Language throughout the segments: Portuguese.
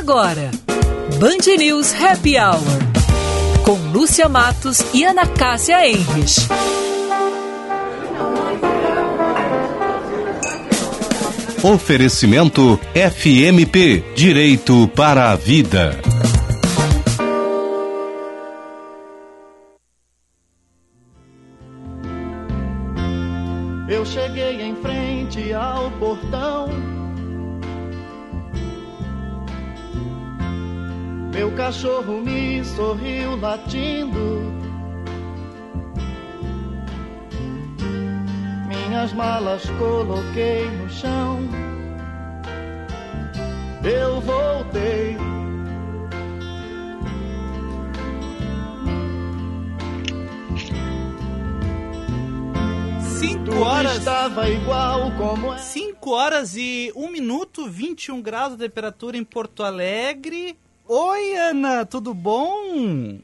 Agora, Band News Happy Hour. Com Lúcia Matos e Ana Cássia Enres. Oferecimento FMP Direito para a Vida. Me sorriu latindo. Minhas malas coloquei no chão. Eu voltei. Cinco Tudo horas. estava igual como é. 5 horas e 1 minuto, 21 graus de temperatura em Porto Alegre. Oi, Ana, tudo bom?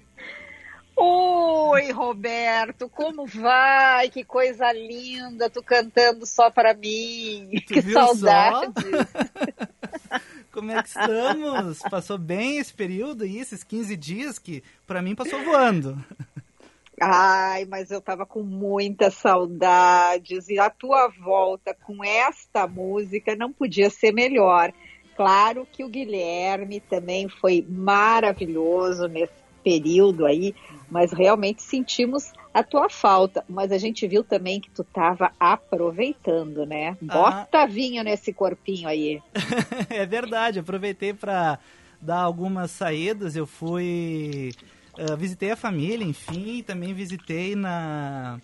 Oi, Roberto, como vai? Que coisa linda, tu cantando só para mim. Tu que saudade. Como é que estamos? Passou bem esse período aí, esses 15 dias que pra mim passou voando. Ai, mas eu tava com muitas saudades e a tua volta com esta música não podia ser melhor. Claro que o Guilherme também foi maravilhoso nesse período aí, mas realmente sentimos a tua falta. Mas a gente viu também que tu tava aproveitando, né? Bota vinho nesse corpinho aí. É verdade, aproveitei pra dar algumas saídas. Eu fui. ah, visitei a família, enfim, também visitei na.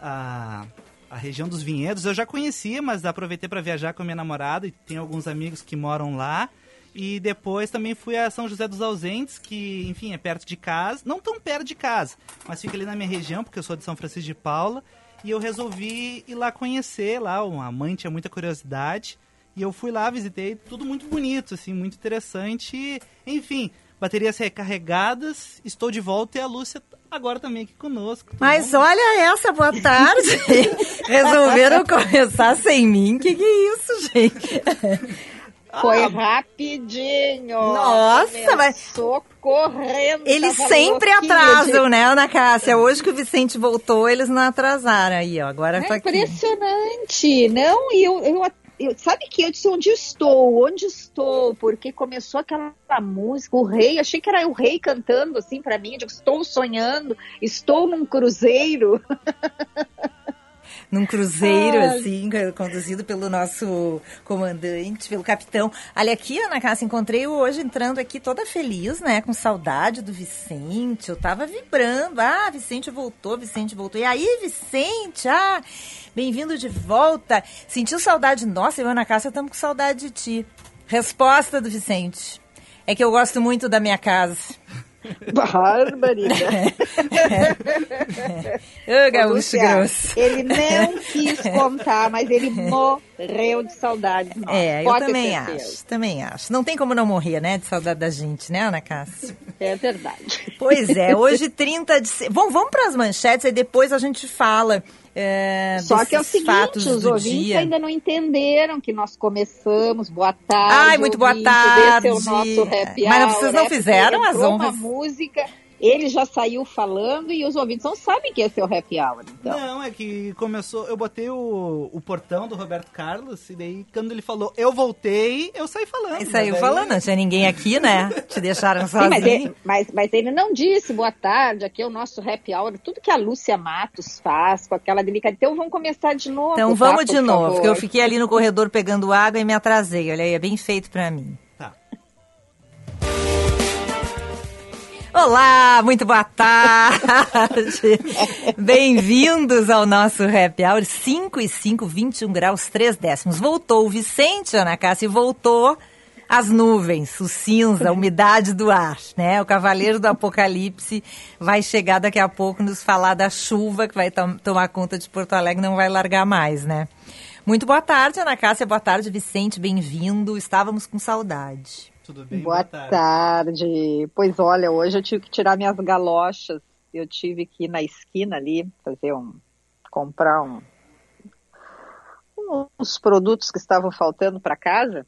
A, a região dos vinhedos. Eu já conhecia, mas aproveitei para viajar com minha namorada e tem alguns amigos que moram lá. E depois também fui a São José dos Ausentes, que, enfim, é perto de casa. Não tão perto de casa, mas fica ali na minha região, porque eu sou de São Francisco de Paula. E eu resolvi ir lá conhecer lá. A mãe tinha muita curiosidade. E eu fui lá, visitei, tudo muito bonito, assim, muito interessante. Enfim, baterias recarregadas, estou de volta e a Lúcia agora também aqui conosco. Mas bom? olha essa, boa tarde. Resolveram começar sem mim. Que que é isso, gente? Foi rapidinho. Nossa, mas- Começou correndo. Eles sempre atrasam, de- né, Ana Cássia? Hoje que o Vicente voltou, eles não atrasaram aí, ó. Agora tá É aqui. impressionante. Não, e eu, eu, eu- sabe que eu disse onde estou, onde estou, porque começou aquela música, o rei, achei que era o rei cantando assim pra mim, eu digo, estou sonhando, estou num cruzeiro. Num cruzeiro, Ai. assim, conduzido pelo nosso comandante, pelo capitão. Olha aqui, Ana Cássia, encontrei eu hoje entrando aqui toda feliz, né? Com saudade do Vicente. Eu tava vibrando. Ah, Vicente voltou, Vicente voltou. E aí, Vicente? Ah, bem-vindo de volta. Sentiu saudade nossa? Eu e Ana Cássia estamos com saudade de ti. Resposta do Vicente. É que eu gosto muito da minha casa. Barbaridade. Ô, gaúcho grosso. Ele não quis contar, mas ele morreu de saudade. nossa, É, eu também acho, também acho. Não tem como não morrer, né, de saudade da gente, né, Ana Cássia? É verdade. Pois é, hoje 30 de... Bom, vamos para as manchetes, aí depois a gente fala é, Só que é o seguinte, os ouvintes dia. ainda não entenderam que nós começamos. Boa tarde. Ai, muito boa ouvinte, tarde. Esse é o nosso happy Mas hour, vocês não fizeram as honras? uma música, ele já saiu falando e os ouvintes não sabem que esse é o happy hour. Então. Não, é que começou. Eu botei o, o portão do Roberto Carlos, e daí quando ele falou eu voltei, eu saí falando. E saiu Daí- falando, não tinha ninguém aqui, né? Te deixaram Sim, mas, sozinho. ele, mas, mas ele não disse boa tarde, aqui é o nosso happy hour, tudo que a Lúcia Matos faz com aquela delicadeza. Então vamos começar de novo. Então tá, vamos por de novo, favor. porque eu fiquei ali no corredor pegando água e me atrasei. Olha aí, é bem feito pra mim. Olá, muito boa tarde. Bem-vindos ao nosso Happy Hour 5 e 5, 21 graus 3 décimos. Voltou o Vicente, Ana Cássia, e voltou as nuvens, o cinza, a umidade do ar, né? O Cavaleiro do Apocalipse vai chegar daqui a pouco nos falar da chuva que vai tom- tomar conta de Porto Alegre, não vai largar mais, né? Muito boa tarde, Ana Cássia, boa tarde, Vicente, bem-vindo. Estávamos com saudade. Tudo bem? Boa tarde. Pois olha, hoje eu tive que tirar minhas galochas. Eu tive que ir na esquina ali fazer um comprar um uns produtos que estavam faltando para casa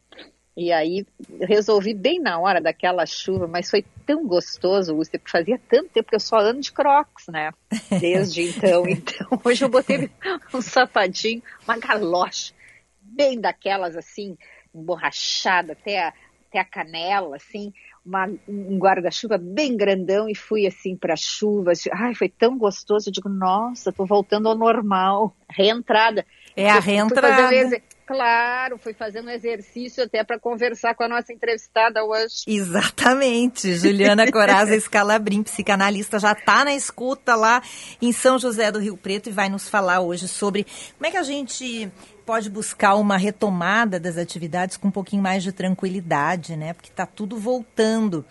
E aí resolvi bem na hora daquela chuva, mas foi tão gostoso, Lúcia, porque fazia tanto tempo que eu só ando de crocs, né? Desde então. Então, hoje eu botei um sapatinho, uma galocha, bem daquelas assim, emborrachada até a, até a canela, assim, uma, um guarda-chuva bem grandão e fui assim para a chuva. Ai, foi tão gostoso. Eu digo, nossa, tô voltando ao normal. Reentrada. É a reentrada. Claro, fui fazendo um exercício até para conversar com a nossa entrevistada hoje. Exatamente. Juliana Coraza Escalabrim, psicanalista, já está na escuta lá em São José do Rio Preto e vai nos falar hoje sobre como é que a gente pode buscar uma retomada das atividades com um pouquinho mais de tranquilidade, né? Porque está tudo voltando.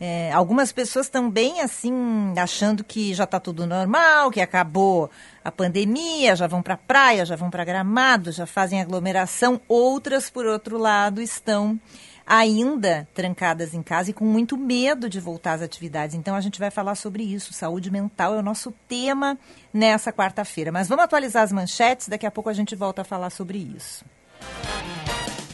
É, algumas pessoas bem assim, achando que já está tudo normal, que acabou a pandemia, já vão para a praia, já vão para gramado, já fazem aglomeração. Outras, por outro lado, estão ainda trancadas em casa e com muito medo de voltar às atividades. Então a gente vai falar sobre isso. Saúde mental é o nosso tema nessa quarta-feira. Mas vamos atualizar as manchetes, daqui a pouco a gente volta a falar sobre isso.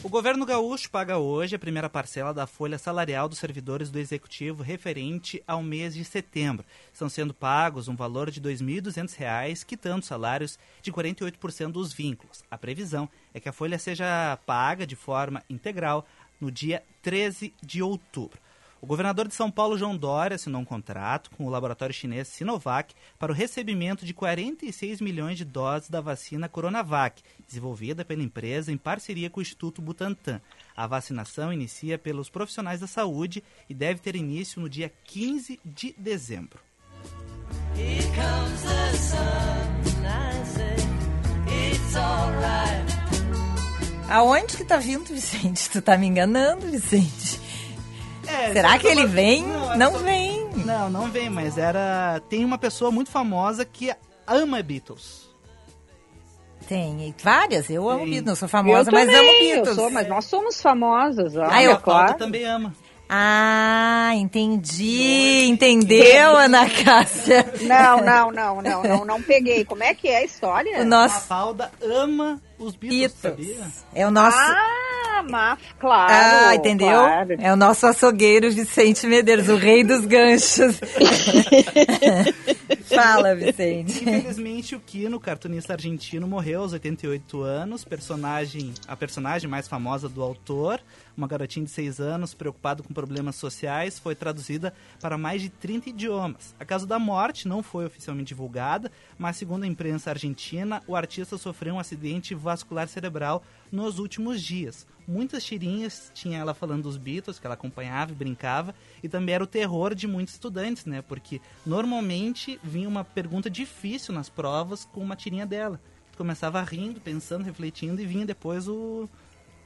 O governo gaúcho paga hoje a primeira parcela da folha salarial dos servidores do executivo referente ao mês de setembro. Estão sendo pagos um valor de R$ 2.200, quitando salários de 48% dos vínculos. A previsão é que a folha seja paga de forma integral no dia 13 de outubro. O governador de São Paulo, João Dória, assinou um contrato com o laboratório chinês Sinovac para o recebimento de 46 milhões de doses da vacina Coronavac, desenvolvida pela empresa em parceria com o Instituto Butantan. A vacinação inicia pelos profissionais da saúde e deve ter início no dia 15 de dezembro. Aonde que tá vindo, Vicente? Tu tá me enganando, Vicente? É, Será que ele vem? Não, não vem. Não, não vem, mas era. Tem uma pessoa muito famosa que ama Beatles. Tem, várias. Eu amo Beatles, não sou famosa, eu mas também, amo Beatles. Eu sou, mas nós somos famosas. Ó. Ah, eu, claro. também ama. Ah, entendi. Entendeu, Ana Cássia? Não, não, não, não, não, não peguei. Como é que é a história? O nosso... A Falda ama os Beatles, Beatles. sabia? É o nosso... Ah, mas, claro. Ah, entendeu? Claro. É o nosso açougueiro Vicente Medeiros, o rei dos ganchos. Fala, Vicente. Infelizmente, o Kino, cartunista argentino, morreu aos 88 anos. Personagem, a personagem mais famosa do autor, uma garotinha de 6 anos, preocupado com problemas sociais, foi traduzida para mais de 30 idiomas. A causa da morte não foi oficialmente divulgada, mas segundo a imprensa argentina, o artista sofreu um acidente vascular cerebral nos últimos dias. Muitas tirinhas tinha ela falando dos Beatles, que ela acompanhava e brincava, e também era o terror de muitos estudantes, né? Porque normalmente vinha uma pergunta difícil nas provas com uma tirinha dela. Começava rindo, pensando, refletindo, e vinha depois o,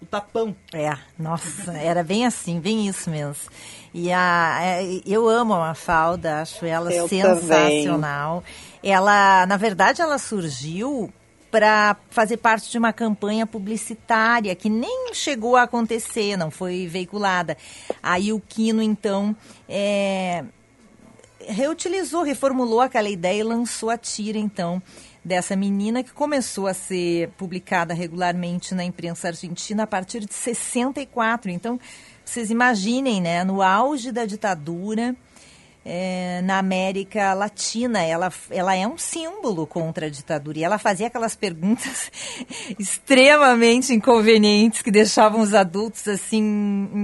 o tapão. É, nossa, era bem assim, bem isso mesmo. E a, é, eu amo a Mafalda, acho ela eu sensacional. Também. Ela, na verdade, ela surgiu para fazer parte de uma campanha publicitária que nem chegou a acontecer, não foi veiculada. Aí o Quino, então, é, reutilizou, reformulou aquela ideia e lançou a tira, então, dessa menina que começou a ser publicada regularmente na imprensa argentina a partir de 64. Então, vocês imaginem, né, no auge da ditadura, é, na América Latina. Ela, ela é um símbolo contra a ditadura. E ela fazia aquelas perguntas extremamente inconvenientes que deixavam os adultos assim,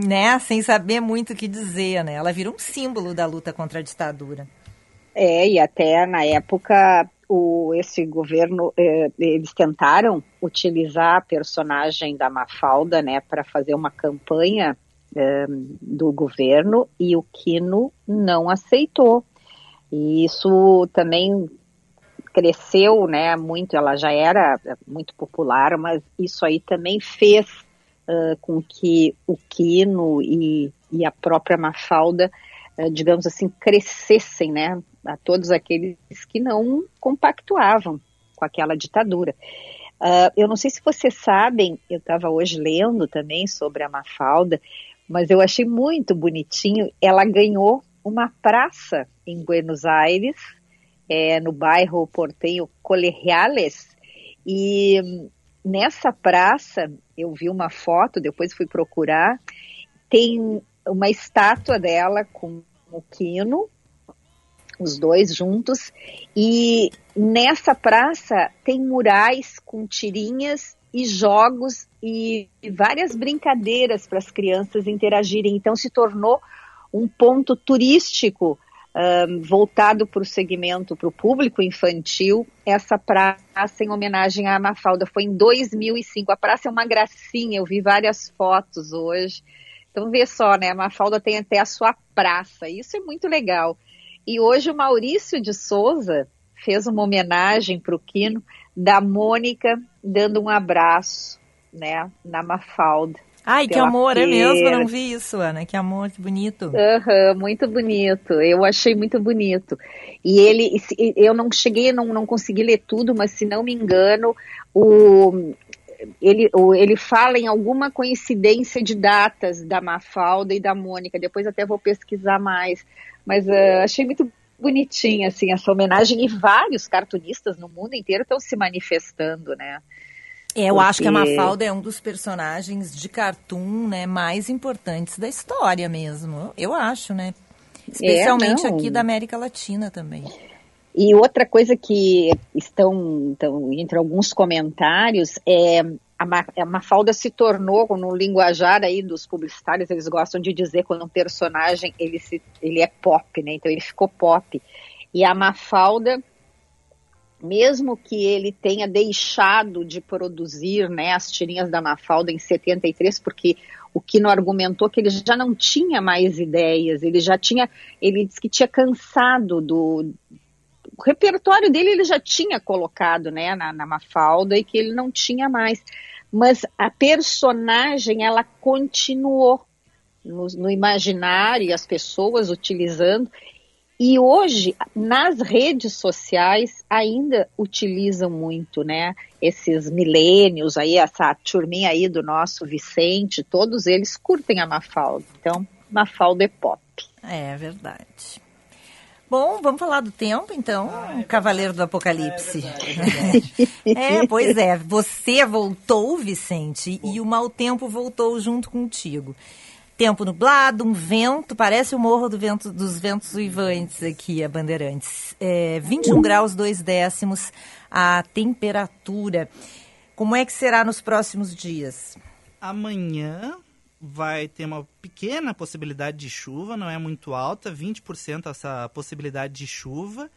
né, sem saber muito o que dizer, né? Ela virou um símbolo da luta contra a ditadura. É, e até na época o, esse governo, eh, eles tentaram utilizar a personagem da Mafalda, né, para fazer uma campanha do governo e o Quino não aceitou. E isso também cresceu, né, muito, ela já era muito popular, mas isso aí também fez uh, com que o Quino e, e a própria Mafalda, digamos assim, crescessem, né, a todos aqueles que não compactuavam com aquela ditadura. Uh, eu não sei se vocês sabem, eu estava hoje lendo também sobre a Mafalda, mas eu achei muito bonitinho. Ela ganhou uma praça em Buenos Aires, é, no bairro portenho Colegiales, e nessa praça, eu vi uma foto, depois fui procurar, tem uma estátua dela com o Quino, os dois juntos, e nessa praça tem murais com tirinhas e jogos e várias brincadeiras para as crianças interagirem. Então se tornou um ponto turístico um, voltado para o segmento, para o público infantil, essa praça em homenagem à Mafalda. Foi em 2005. A praça é uma gracinha, eu vi várias fotos hoje. Então vê só, né? A Mafalda tem até a sua praça. Isso é muito legal. E hoje o Maurício de Souza fez uma homenagem para o Quino da Mônica dando um abraço, né, na Mafalda. Ai, que amor, feira. é mesmo, eu não vi isso, Ana, que amor, que bonito. Uhum, muito bonito, eu achei muito bonito. E ele, eu não cheguei, não, não consegui ler tudo, mas se não me engano, o, ele, ele fala em alguma coincidência de datas da Mafalda e da Mônica, depois até vou pesquisar mais, mas uh, achei muito bonitinha, assim, essa homenagem, e vários cartunistas no mundo inteiro estão se manifestando, né, é, eu Porque... acho que a Mafalda é um dos personagens de cartoon né, mais importantes da história mesmo. Eu acho, né? Especialmente é, aqui da América Latina também. E outra coisa que estão, estão entre alguns comentários é a, Mafalda se tornou, no linguajar aí dos publicitários, eles gostam de dizer quando um personagem ele, se, ele é pop, né? Então ele ficou pop. E a Mafalda mesmo que ele tenha deixado de produzir né, as tirinhas da Mafalda em 73, porque o Kino argumentou que ele já não tinha mais ideias, ele já tinha, ele disse que tinha cansado do repertório dele ele já tinha colocado né, na, na Mafalda e que ele não tinha mais. Mas a personagem ela continuou no, no imaginário e as pessoas utilizando e hoje, nas redes sociais, ainda utilizam muito, né? Esses milênios aí, essa turminha aí do nosso Vicente, todos eles curtem a Mafalda. Então, Mafalda é pop. É verdade. Bom, vamos falar do tempo, então, ah, Cavaleiro do Apocalipse. É, é, é, pois é, você voltou, Vicente, e o mau tempo voltou junto contigo tempo nublado, um vento, parece o morro do vento, dos ventos uivantes aqui, a Bandeirantes. É, 21 graus, 2 décimos a temperatura. Como é que será nos próximos dias? Amanhã vai ter uma pequena possibilidade de chuva, não é muito alta, 20% essa possibilidade de chuva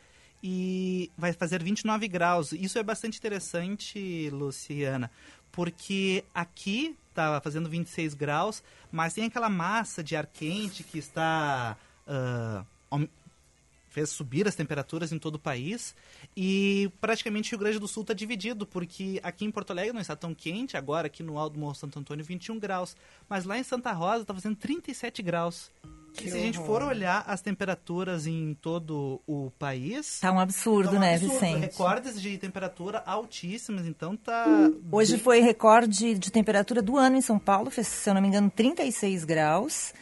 e vai fazer 29 graus. Isso é bastante interessante, Luciana, porque aqui está fazendo 26 graus, mas tem aquela massa de ar quente que está. Uh, fez subir as temperaturas em todo o país e praticamente o Rio Grande do Sul está dividido, porque aqui em Porto Alegre não está tão quente, agora aqui no Alto Morro Santo Antônio 21 graus, mas lá em Santa Rosa está fazendo 37 graus. Que e se a gente for olhar as temperaturas em todo o país. Tá um absurdo, tá um né, absurdo. Vicente? Recordes de temperatura altíssimas, então tá. Hoje bem... foi recorde de temperatura do ano em São Paulo, fez, se eu não me engano, 36 graus.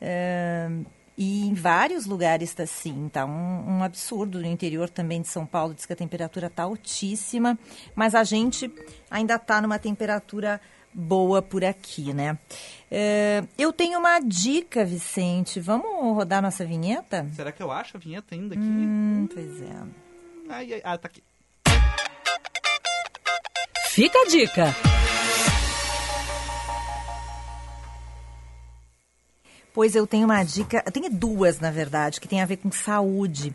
É... E em vários lugares está assim, tá um, um, absurdo. No interior também de São Paulo diz que a temperatura está altíssima, mas a gente ainda está numa temperatura boa por aqui, né? É, eu tenho uma dica, Vicente. Vamos rodar nossa vinheta? Será que eu acho a vinheta ainda aqui? Hum, pois é. Ai, ai, ah, tá aqui. Fica a dica. Pois eu tenho uma dica, eu tenho duas, na verdade, que tem a ver com saúde.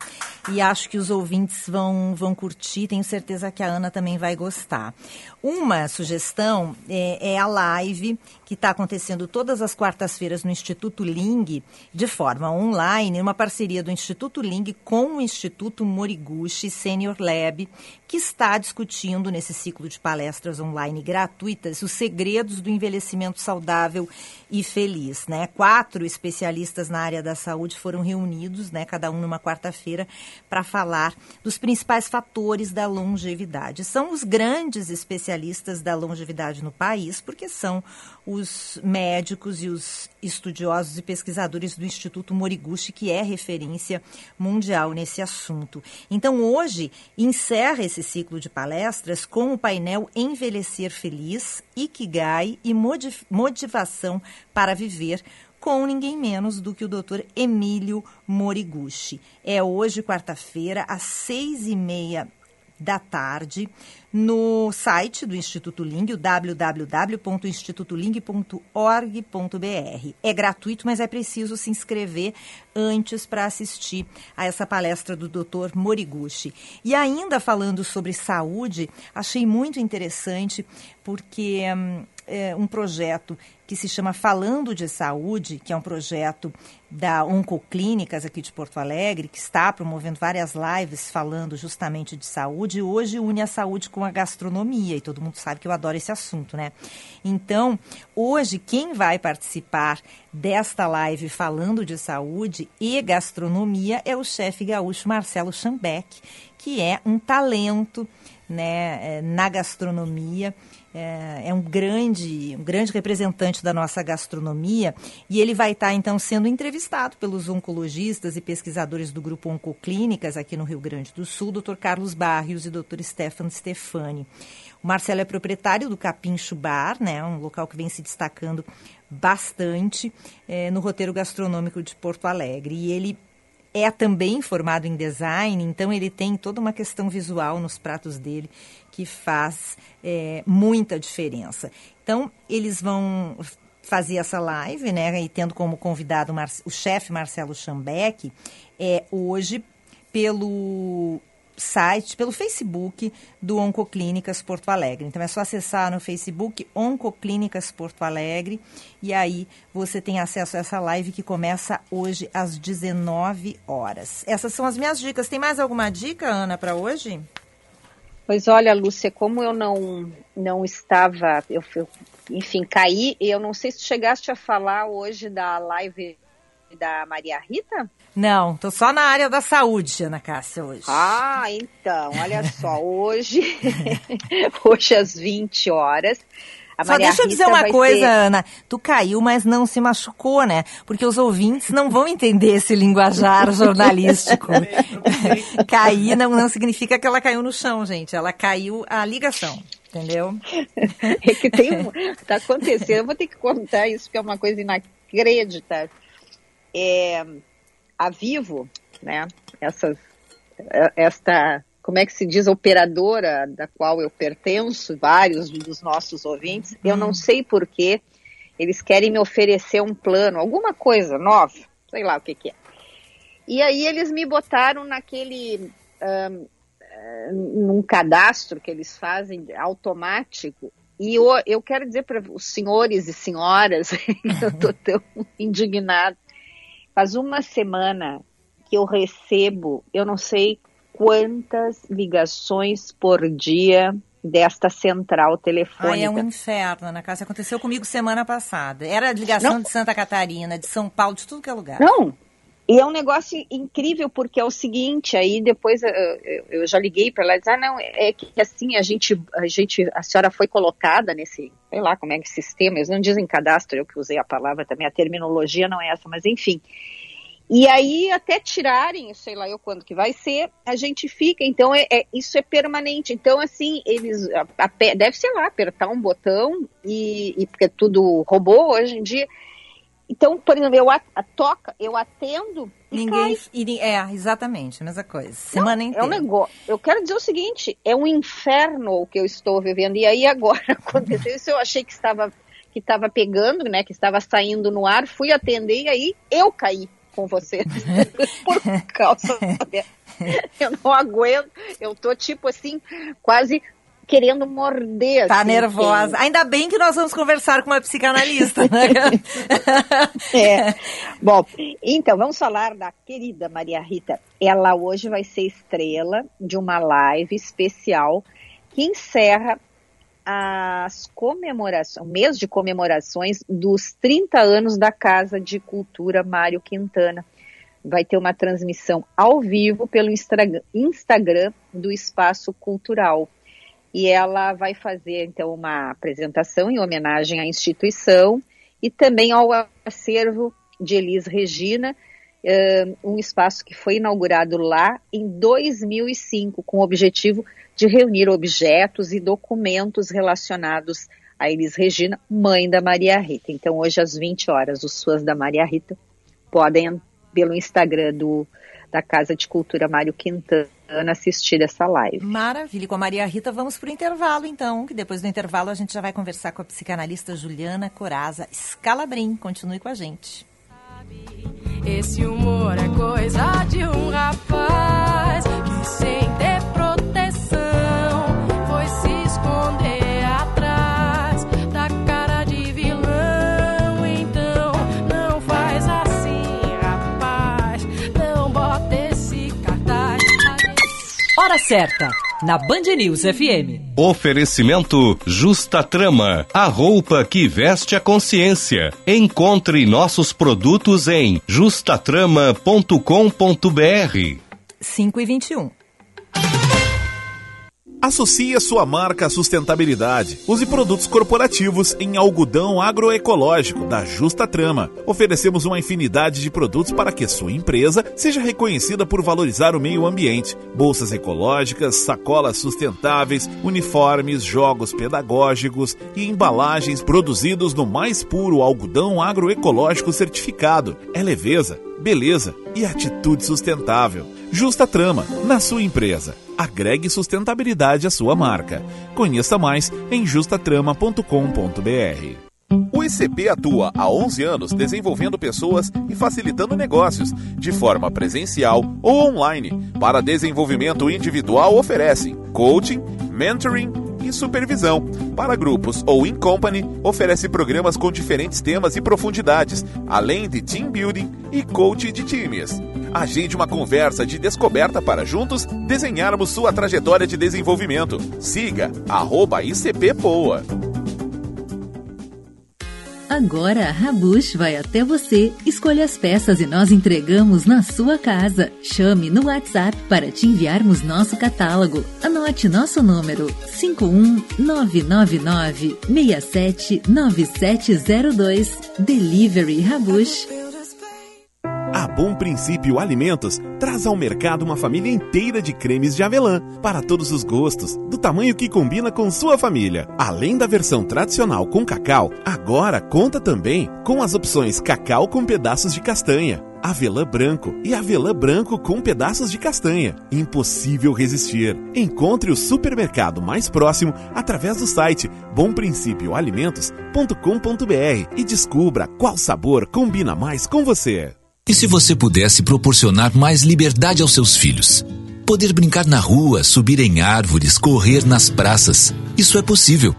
E acho que os ouvintes vão, vão curtir, tenho certeza que a Ana também vai gostar. Uma sugestão é, é a live que está acontecendo todas as quartas-feiras no Instituto Ling, de forma online, uma parceria do Instituto Ling com o Instituto Moriguchi Senior Lab, que está discutindo nesse ciclo de palestras online gratuitas os segredos do envelhecimento saudável e feliz. Né? Quatro especialistas na área da saúde foram reunidos, né, cada um numa quarta-feira, para falar dos principais fatores da longevidade. São os grandes especialistas da longevidade no país, porque são os médicos e os estudiosos e pesquisadores do Instituto Moriguchi, que é referência mundial nesse assunto. Então, hoje, encerra esse ciclo de palestras com o painel Envelhecer Feliz, Ikigai e Motivação para Viver, com ninguém menos do que o Dr. Emílio Moriguchi. É hoje, quarta-feira, às seis e meia da tarde no site do Instituto Ling, www.institutoling.org.br. É gratuito, mas é preciso se inscrever antes para assistir a essa palestra do Dr. Moriguchi. E ainda falando sobre saúde, achei muito interessante porque hum, é um projeto que se chama Falando de Saúde, que é um projeto da Oncoclínicas aqui de Porto Alegre, que está promovendo várias lives falando justamente de saúde, e hoje une a saúde com a gastronomia, e todo mundo sabe que eu adoro esse assunto, né? Então, hoje, quem vai participar desta live falando de saúde e gastronomia é o chefe gaúcho Marcelo Schambeck, que é um talento né, é, na gastronomia é, é, um grande, um grande representante da nossa gastronomia e ele vai estar então sendo entrevistado pelos oncologistas e pesquisadores do grupo Oncoclínicas aqui no Rio Grande do Sul, Dr. Carlos Barrios e Dr. Stefano Stefani. O Marcelo é proprietário do Capincho Bar, né, um local que vem se destacando bastante é, no roteiro gastronômico de Porto Alegre. E ele é também formado em design, então ele tem toda uma questão visual nos pratos dele que faz é, muita diferença. Então, eles vão fazer essa live, né, e tendo como convidado o chefe Marcelo Schambeck, é, hoje pelo site, pelo Facebook do Oncoclínicas Porto Alegre. Então é só acessar no Facebook Oncoclínicas Porto Alegre e aí você tem acesso a essa live que começa hoje às 19 horas. Essas são as minhas dicas. Tem mais alguma dica, Ana, para hoje? Pois olha, Lúcia, como eu não não estava, eu, eu enfim, caí, e eu não sei se chegaste a falar hoje da live da Maria Rita? Não, tô só na área da saúde, Ana Cássia, hoje. Ah, então, olha só, hoje, hoje às 20 horas, a Só Maria deixa eu dizer uma coisa, ter... Ana. Tu caiu, mas não se machucou, né? Porque os ouvintes não vão entender esse linguajar jornalístico. Cair não, não significa que ela caiu no chão, gente. Ela caiu a ligação. Entendeu? É que tem um, tá acontecendo, eu vou ter que contar isso, porque é uma coisa inacreditável. É, a Vivo, né, essas, esta como é que se diz, operadora da qual eu pertenço, vários dos nossos ouvintes, uhum. eu não sei porquê, eles querem me oferecer um plano, alguma coisa nova, sei lá o que, que é. E aí eles me botaram naquele. Um, num cadastro que eles fazem automático. E eu, eu quero dizer para os senhores e senhoras, eu estou tão indignado. Faz uma semana que eu recebo, eu não sei quantas ligações por dia desta central telefônica. Ai, é um inferno, Ana Cássia. Aconteceu comigo semana passada. Era ligação Não. de Santa Catarina, de São Paulo, de tudo que é lugar. Não, e é um negócio incrível, porque é o seguinte, aí depois eu, eu já liguei para ela e disse, ah, não, é que assim, a gente, a gente, a senhora foi colocada nesse, sei lá como é que sistema, eles não dizem cadastro, eu que usei a palavra também, a terminologia não é essa, mas enfim. E aí, até tirarem, sei lá eu quando que vai ser, a gente fica. Então, é, é isso é permanente. Então, assim, eles. A, a, deve ser lá, apertar um botão, e, e porque é tudo robô hoje em dia. Então, por exemplo, eu a, a toca, eu atendo. Ninguém. E, é, exatamente, a mesma coisa. Semana Não, inteira. É um negócio. Eu quero dizer o seguinte: é um inferno o que eu estou vivendo. E aí agora aconteceu isso, eu achei que estava, que estava pegando, né? Que estava saindo no ar, fui atender e aí eu caí com você por causa eu não aguento, eu tô tipo assim, quase querendo morder. Tá assim, nervosa. Quem... Ainda bem que nós vamos conversar com uma psicanalista, né? é. Bom, então vamos falar da querida Maria Rita. Ela hoje vai ser estrela de uma live especial que encerra as comemorações, o mês de comemorações dos 30 anos da Casa de Cultura Mário Quintana. Vai ter uma transmissão ao vivo pelo Instagram do Espaço Cultural. E ela vai fazer, então, uma apresentação em homenagem à instituição e também ao acervo de Elis Regina, um espaço que foi inaugurado lá em 2005, com o objetivo de reunir objetos e documentos relacionados a Elis Regina, mãe da Maria Rita. Então, hoje às 20 horas, os fãs da Maria Rita podem, pelo Instagram do, da Casa de Cultura Mário Quintana, assistir essa live. Maravilha. Com a Maria Rita, vamos para o intervalo, então, que depois do intervalo a gente já vai conversar com a psicanalista Juliana Coraza Scalabrin. Continue com a gente. Esse humor é coisa de um rapaz que sem ter proteção foi se esconder atrás da cara de vilão. Então não faz assim, rapaz, não bota esse cartaz. Hora certa, na Band News FM. Oferecimento Justa Trama, a roupa que veste a consciência. Encontre nossos produtos em justatrama.com.br. 5 e 21. Associe a sua marca à sustentabilidade. Use produtos corporativos em algodão agroecológico da Justa Trama. Oferecemos uma infinidade de produtos para que sua empresa seja reconhecida por valorizar o meio ambiente. Bolsas ecológicas, sacolas sustentáveis, uniformes, jogos pedagógicos e embalagens produzidos no mais puro algodão agroecológico certificado. É leveza, beleza e atitude sustentável. Justa Trama, na sua empresa. Agregue sustentabilidade à sua marca. Conheça mais em justatrama.com.br. O ICP atua há 11 anos desenvolvendo pessoas e facilitando negócios, de forma presencial ou online. Para desenvolvimento individual, oferece coaching, mentoring e supervisão. Para grupos ou in company, oferece programas com diferentes temas e profundidades, além de team building e coaching de times. Agende uma conversa de descoberta para juntos desenharmos sua trajetória de desenvolvimento. Siga arroba ICP Poa. Agora a Rabush vai até você, escolha as peças e nós entregamos na sua casa. Chame no WhatsApp para te enviarmos nosso catálogo. Anote nosso número 51999 679702. Delivery Rabush. A Bom Princípio Alimentos traz ao mercado uma família inteira de cremes de avelã, para todos os gostos, do tamanho que combina com sua família. Além da versão tradicional com cacau, agora conta também com as opções cacau com pedaços de castanha, avelã branco e avelã branco com pedaços de castanha. Impossível resistir. Encontre o supermercado mais próximo através do site bomprincipioalimentos.com.br e descubra qual sabor combina mais com você. E se você pudesse proporcionar mais liberdade aos seus filhos? Poder brincar na rua, subir em árvores, correr nas praças. Isso é possível.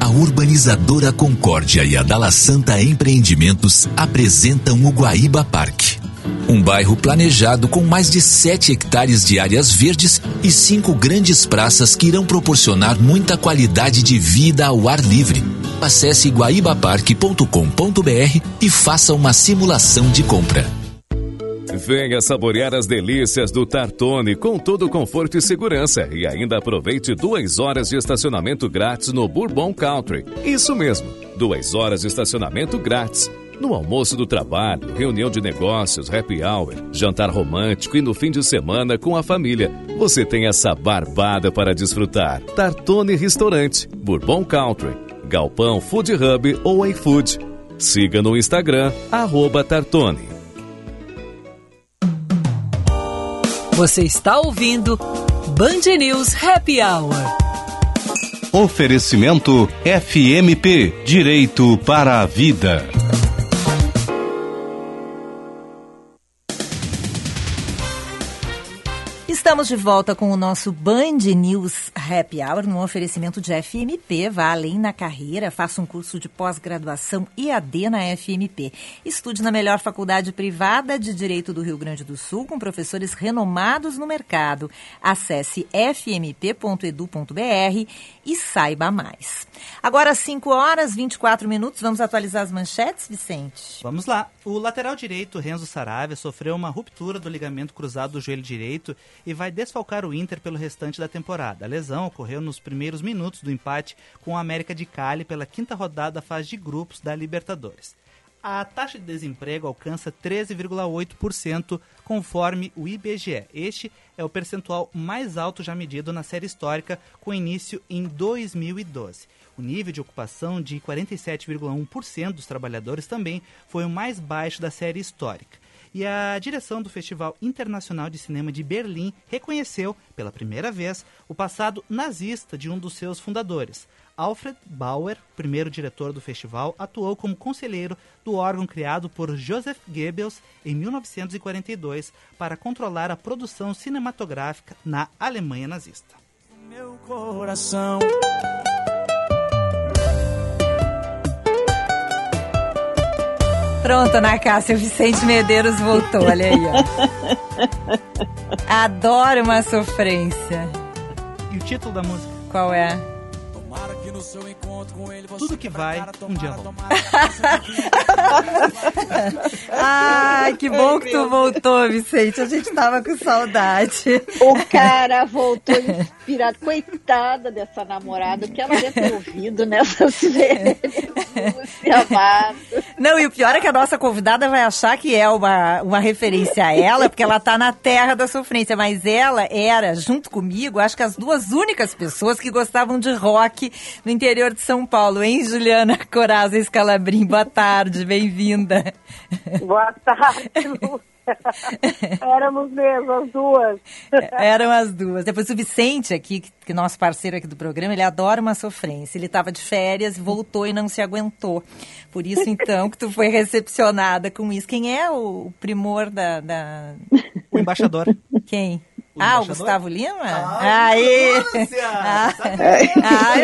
A urbanizadora Concórdia e a Dala Santa Empreendimentos apresentam o Guaíba Parque. Um bairro planejado com mais de 7 hectares de áreas verdes e cinco grandes praças que irão proporcionar muita qualidade de vida ao ar livre. Acesse guaibaparque.com.br e faça uma simulação de compra. Venha saborear as delícias do Tartone com todo o conforto e segurança e ainda aproveite duas horas de estacionamento grátis no Bourbon Country. Isso mesmo, duas horas de estacionamento grátis. No almoço do trabalho, reunião de negócios, happy hour, jantar romântico e no fim de semana com a família, você tem essa barbada para desfrutar. Tartone Restaurante, Bourbon Country, Galpão Food Hub ou iFood. Siga no Instagram, Tartone. Você está ouvindo Band News Happy Hour. Oferecimento FMP Direito para a Vida. Estamos de volta com o nosso Band News Happy Hour, no oferecimento de FMP. Vá além na carreira, faça um curso de pós-graduação IAD na FMP. Estude na melhor faculdade privada de Direito do Rio Grande do Sul, com professores renomados no mercado. Acesse fmp.edu.br e saiba mais. Agora, 5 horas 24 minutos, vamos atualizar as manchetes, Vicente? Vamos lá. O lateral direito, Renzo Saravia, sofreu uma ruptura do ligamento cruzado do joelho direito e vai desfalcar o Inter pelo restante da temporada. A lesão ocorreu nos primeiros minutos do empate com o América de Cali pela quinta rodada da fase de grupos da Libertadores. A taxa de desemprego alcança 13,8%, conforme o IBGE. Este é o percentual mais alto já medido na série histórica, com início em 2012. O nível de ocupação de 47,1% dos trabalhadores também foi o mais baixo da série histórica. E a direção do Festival Internacional de Cinema de Berlim reconheceu, pela primeira vez, o passado nazista de um dos seus fundadores. Alfred Bauer, primeiro diretor do festival, atuou como conselheiro do órgão criado por Joseph Goebbels em 1942 para controlar a produção cinematográfica na Alemanha nazista. Meu coração. Pronto, Ana Cássia, o Vicente Medeiros voltou, olha aí, ó. Adoro uma sofrência. E o título da música? Qual é? Tudo que vai, um dia volta. Ai, que bom que tu voltou, Vicente. A gente tava com saudade. O cara voltou inspirado. Coitada dessa namorada, o que ela deve ter ouvido nessas férias. Não, e o pior é que a nossa convidada vai achar que é uma, uma referência a ela, porque ela tá na terra da sofrência. Mas ela era, junto comigo, acho que as duas únicas pessoas que gostavam de rock no interior de São Paulo, hein, Juliana Coraza Escalabrim? Boa tarde, bem-vinda. Boa tarde, Lúcia. Éramos mesmo, as duas. Eram as duas. Depois o Vicente aqui, que, que nosso parceiro aqui do programa, ele adora uma sofrência. Ele estava de férias, voltou e não se aguentou. Por isso, então, que tu foi recepcionada com isso. Quem é o primor da... da... O embaixador. Quem? Ah, o Gustavo Lima? Ah, Aí! Ah, ah,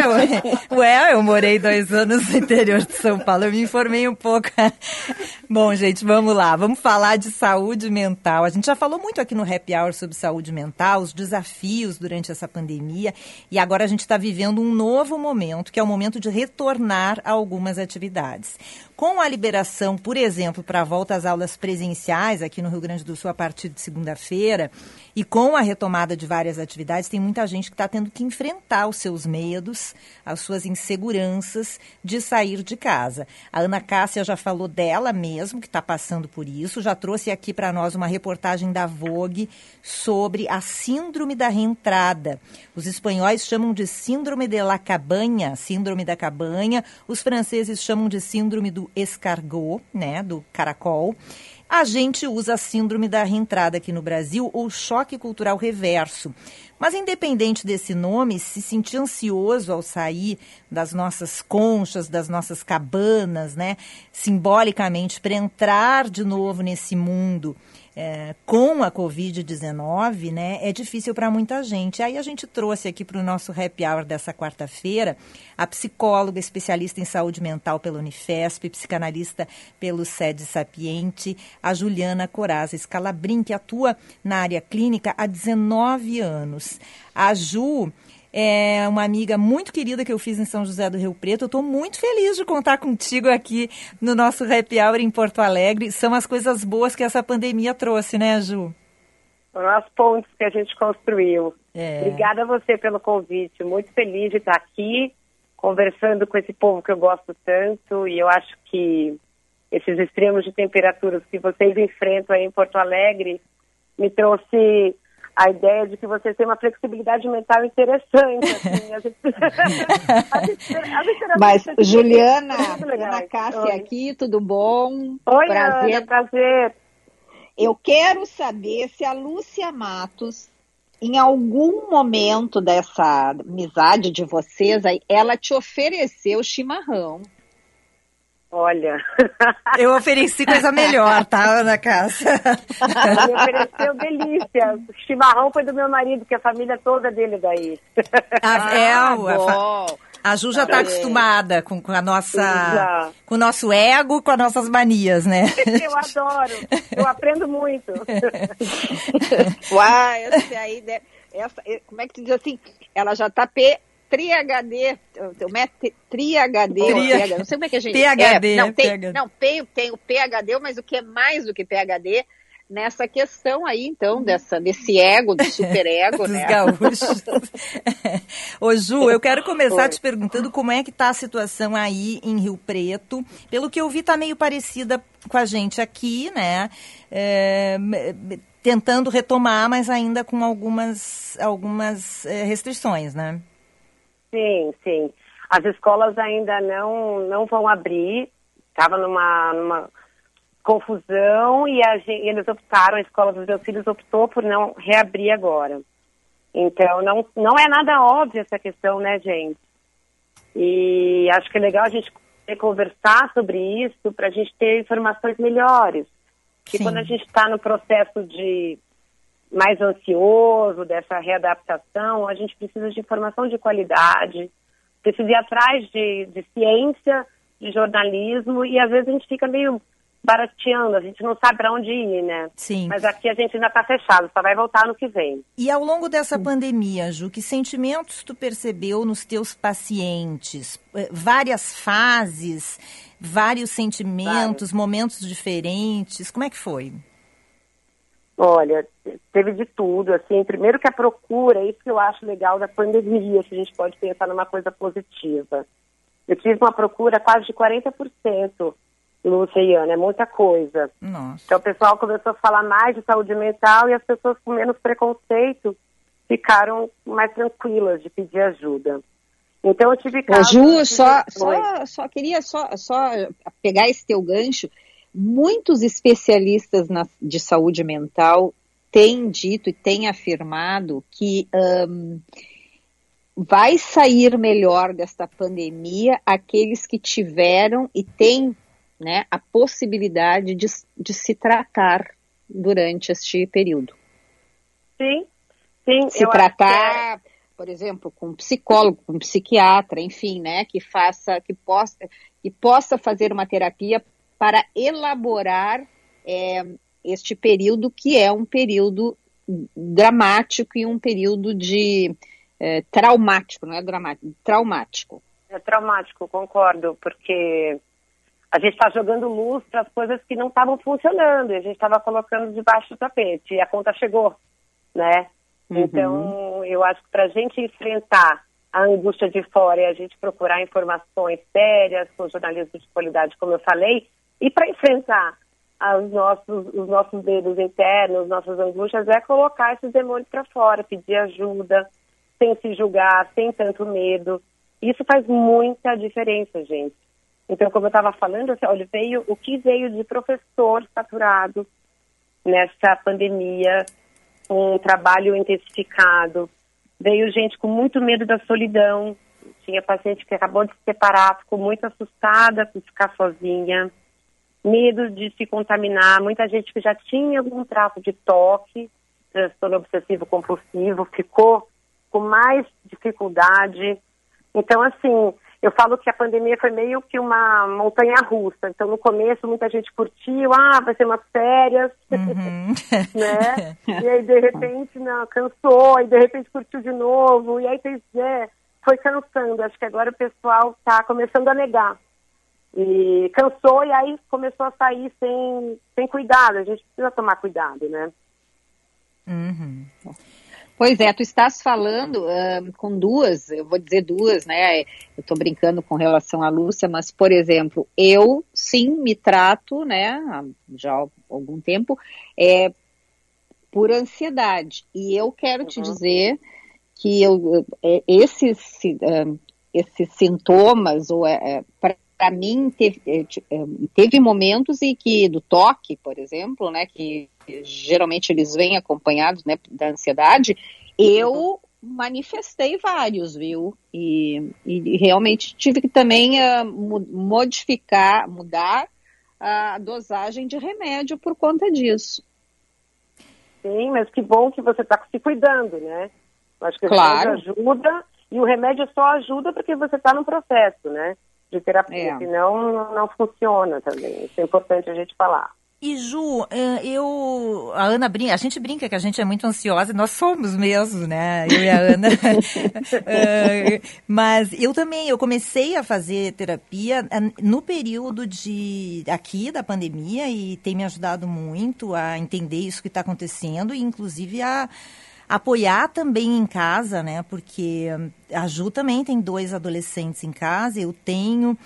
eu, ué, eu morei dois anos no interior de São Paulo, eu me informei um pouco. Bom, gente, vamos lá, vamos falar de saúde mental. A gente já falou muito aqui no Happy Hour sobre saúde mental, os desafios durante essa pandemia, e agora a gente está vivendo um novo momento, que é o momento de retornar a algumas atividades. Com a liberação, por exemplo, para a volta às aulas presenciais aqui no Rio Grande do Sul a partir de segunda-feira, e com a retomada de várias atividades, tem muita gente que está tendo que enfrentar os seus medos, as suas inseguranças de sair de casa. A Ana Cássia já falou dela mesmo, que está passando por isso, já trouxe aqui para nós uma reportagem da Vogue sobre a síndrome da reentrada. Os espanhóis chamam de síndrome de la cabanha, síndrome da cabanha, os franceses chamam de síndrome do escargot, né, do caracol. A gente usa a síndrome da reentrada aqui no Brasil ou choque cultural reverso. Mas independente desse nome, se sentir ansioso ao sair das nossas conchas, das nossas cabanas, né, simbolicamente para entrar de novo nesse mundo é, com a Covid-19, né, é difícil para muita gente. Aí a gente trouxe aqui para o nosso happy hour dessa quarta-feira a psicóloga especialista em saúde mental pela Unifesp, psicanalista pelo SED Sapiente, a Juliana Coraza Scalabrin, que atua na área clínica há 19 anos. A Ju é uma amiga muito querida que eu fiz em São José do Rio Preto. Eu estou muito feliz de contar contigo aqui no nosso Happy Hour em Porto Alegre. São as coisas boas que essa pandemia trouxe, né, Ju? Foram as pontes que a gente construiu. É. Obrigada a você pelo convite. Muito feliz de estar aqui conversando com esse povo que eu gosto tanto e eu acho que esses extremos de temperaturas que vocês enfrentam aí em Porto Alegre me trouxe a ideia de que você tem uma flexibilidade mental interessante. Assim, a gente... Mas, Juliana, Ana Cássia Oi. aqui, tudo bom? Oi, prazer. Ana, prazer. Eu quero saber se a Lúcia Matos, em algum momento dessa amizade de vocês, ela te ofereceu chimarrão. Olha. Eu ofereci coisa melhor, tá, Ana Cássia? Me ofereceu delícia. O chimarrão foi do meu marido, que a família toda dele daí. Ah, é, ah, bom. A Ju já está acostumada com, com, a nossa, já. com o nosso ego, com as nossas manias, né? Eu adoro, eu aprendo muito. Uai, essa aí, essa, como é que tu diz assim? Ela já está Tri-HD, Tri-HD, Tri não sei como é que a gente... PHD. É, não, tem, PHD. não tem, tem o PHD, mas o que é mais do que PHD, nessa questão aí, então, dessa, desse ego, do superego, Dos né? gaúchos. Ô Ju, eu quero começar Oi. te perguntando como é que está a situação aí em Rio Preto. Pelo que eu vi, está meio parecida com a gente aqui, né? É, tentando retomar, mas ainda com algumas, algumas é, restrições, né? Sim, sim. As escolas ainda não, não vão abrir. Estava numa, numa confusão e, a, e eles optaram, a escola dos meus filhos optou por não reabrir agora. Então, não, não é nada óbvio essa questão, né, gente? E acho que é legal a gente conversar sobre isso para a gente ter informações melhores. Porque Sim. quando a gente está no processo de mais ansioso, dessa readaptação, a gente precisa de informação de qualidade, precisa ir atrás de, de ciência, de jornalismo, e às vezes a gente fica meio barateando, a gente não sabe para onde ir, né? Sim. Mas aqui a gente ainda está fechado, só vai voltar no que vem. E ao longo dessa pandemia, Ju, que sentimentos tu percebeu nos teus pacientes? Eh, várias fases, vários sentimentos, momentos diferentes, como é que foi? Olha, teve de tudo, assim, primeiro que a procura, isso que eu acho legal da pandemia, se a gente pode pensar numa coisa positiva. Eu tive uma procura quase de 40% Luciana, é muita coisa. Nossa. Então o pessoal começou a falar mais de saúde mental e as pessoas com menos preconceito ficaram mais tranquilas de pedir ajuda. Então eu tive casos... Ju, só, só, só queria só, só pegar esse teu gancho. Muitos especialistas na, de saúde mental têm dito e têm afirmado que um, vai sair melhor desta pandemia aqueles que tiveram e têm né, a possibilidade de, de se tratar durante este período. Sim, sim. Se tratar, é... por exemplo, com um psicólogo, com um psiquiatra, enfim, né, que faça, que possa, que possa fazer uma terapia para elaborar é, este período que é um período dramático e um período de é, traumático, não é dramático, traumático. É traumático, concordo, porque a gente está jogando luz para as coisas que não estavam funcionando e a gente estava colocando debaixo do tapete e a conta chegou, né? Uhum. Então, eu acho que para a gente enfrentar a angústia de fora e a gente procurar informações sérias, com jornalismo de qualidade, como eu falei, e para enfrentar os nossos, os nossos dedos internos, nossas angústias, é colocar esses demônios para fora, pedir ajuda, sem se julgar, sem tanto medo. Isso faz muita diferença, gente. Então, como eu estava falando, assim, olha, veio o que veio de professor saturado nessa pandemia, um trabalho intensificado. Veio gente com muito medo da solidão. Tinha paciente que acabou de se separar, ficou muito assustada por ficar sozinha. Medo de se contaminar. Muita gente que já tinha algum traço de toque, transtorno obsessivo compulsivo, ficou com mais dificuldade. Então, assim, eu falo que a pandemia foi meio que uma montanha russa. Então, no começo, muita gente curtiu, ah, vai ser umas férias, uhum. né? E aí, de repente, não, cansou, e de repente curtiu de novo, e aí fez, é, foi cansando. Acho que agora o pessoal está começando a negar. E cansou, e aí começou a sair sem, sem cuidado. A gente precisa tomar cuidado, né? Uhum. Pois é, tu estás falando uh, com duas, eu vou dizer duas, né? Eu estou brincando com relação à Lúcia, mas, por exemplo, eu sim me trato, né, já há algum tempo, é, por ansiedade. E eu quero uhum. te dizer que eu, é, esses, esses sintomas, ou é, é para mim, teve, é, teve momentos em que, do toque, por exemplo, né, que geralmente eles vêm acompanhados né, da ansiedade, eu manifestei vários, viu? E, e realmente tive que também uh, modificar, mudar a dosagem de remédio por conta disso. Sim, mas que bom que você está se cuidando, né? Eu acho que claro. ajuda e o remédio só ajuda porque você está no processo, né? De terapia, é. senão não, funciona também. Isso é importante a gente falar. E Ju, eh, eu, a Ana brinca, a gente brinca que a gente é muito ansiosa, nós somos mesmo, né? Eu e a Ana. Eh, mas eu também, eu comecei a fazer terapia eh, no período de aqui da pandemia e tem me ajudado muito a entender isso que está acontecendo e inclusive a apoiar também em casa, né? Porque a Ju também tem dois adolescentes em casa, eu tenho.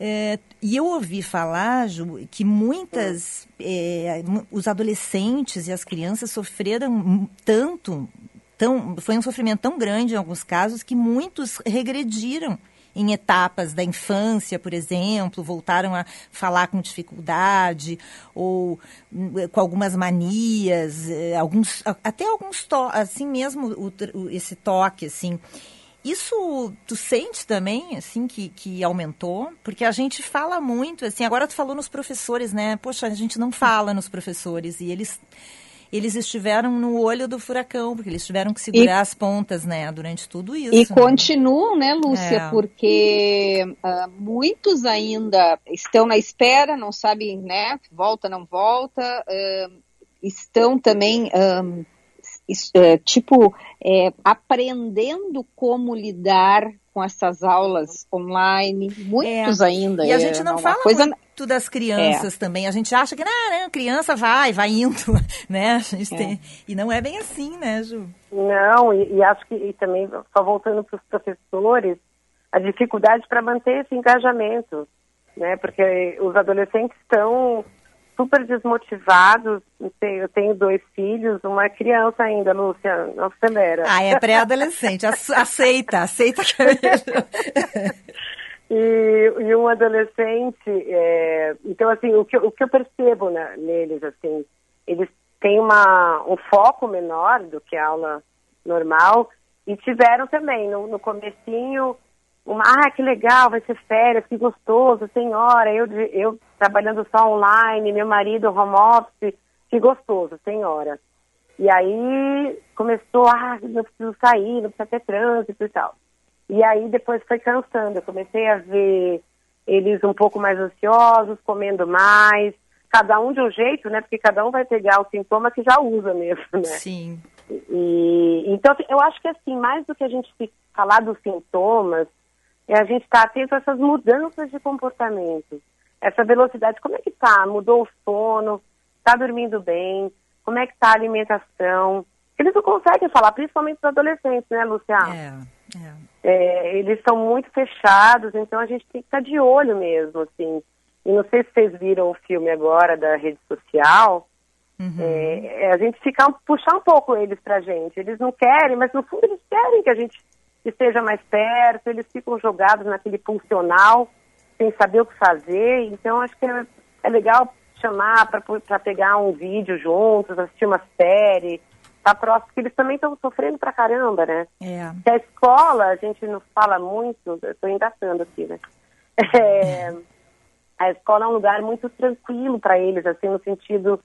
É, e eu ouvi falar, Ju, que muitas, é, os adolescentes e as crianças sofreram tanto, tão, foi um sofrimento tão grande em alguns casos, que muitos regrediram em etapas da infância, por exemplo, voltaram a falar com dificuldade ou hum, com algumas manias, é, alguns até alguns to assim mesmo o, esse toque assim. Isso tu sente também, assim, que, que aumentou? Porque a gente fala muito, assim, agora tu falou nos professores, né? Poxa, a gente não fala nos professores e eles eles estiveram no olho do furacão, porque eles tiveram que segurar e, as pontas, né, durante tudo isso. E né? continuam, né, Lúcia, é. porque uh, muitos ainda estão na espera, não sabem, né, volta, não volta, uh, estão também... Uh, é, tipo, é, aprendendo como lidar com essas aulas online, muitos é. ainda. E a gente não fala coisa... das crianças é. também. A gente acha que, não, né, criança vai, vai indo, né? A gente tem... É. E não é bem assim, né, Ju? Não, e, e acho que e também, só voltando para os professores, a dificuldade para manter esse engajamento, né? Porque os adolescentes estão super desmotivados. Eu tenho dois filhos, uma criança ainda, Lúcia, não acelera. Ah, é pré-adolescente, aceita, aceita que é e, e um adolescente, é, então assim, o que, o que eu percebo né, neles, assim, eles têm uma, um foco menor do que a aula normal e tiveram também, no, no comecinho, uma, ah, que legal, vai ser férias, que gostoso, senhora, eu, eu trabalhando só online, meu marido home office, que gostoso, senhora. E aí começou, ah, não preciso sair, não precisa ter trânsito e tal. E aí depois foi cansando, eu comecei a ver eles um pouco mais ansiosos, comendo mais, cada um de um jeito, né? Porque cada um vai pegar o sintoma que já usa mesmo, né? Sim. E, então, eu acho que assim, mais do que a gente falar dos sintomas, é a gente estar tá atento a essas mudanças de comportamento. Essa velocidade, como é que tá? Mudou o sono? Está dormindo bem? Como é que está a alimentação? Eles não conseguem falar, principalmente os adolescentes, né, Luciana? É, é. É, eles são muito fechados, então a gente tem que estar de olho mesmo, assim. E não sei se vocês viram o filme agora da rede social. Uhum. É, a gente fica puxar um pouco eles pra gente. Eles não querem, mas no fundo eles querem que a gente esteja mais perto, eles ficam jogados naquele funcional, sem saber o que fazer. Então, acho que é, é legal chamar para pegar um vídeo juntos, assistir uma série, tá próximo, porque eles também estão sofrendo pra caramba, né? É. a escola, a gente não fala muito, eu estou engatando aqui, né? É, a escola é um lugar muito tranquilo para eles, assim, no sentido,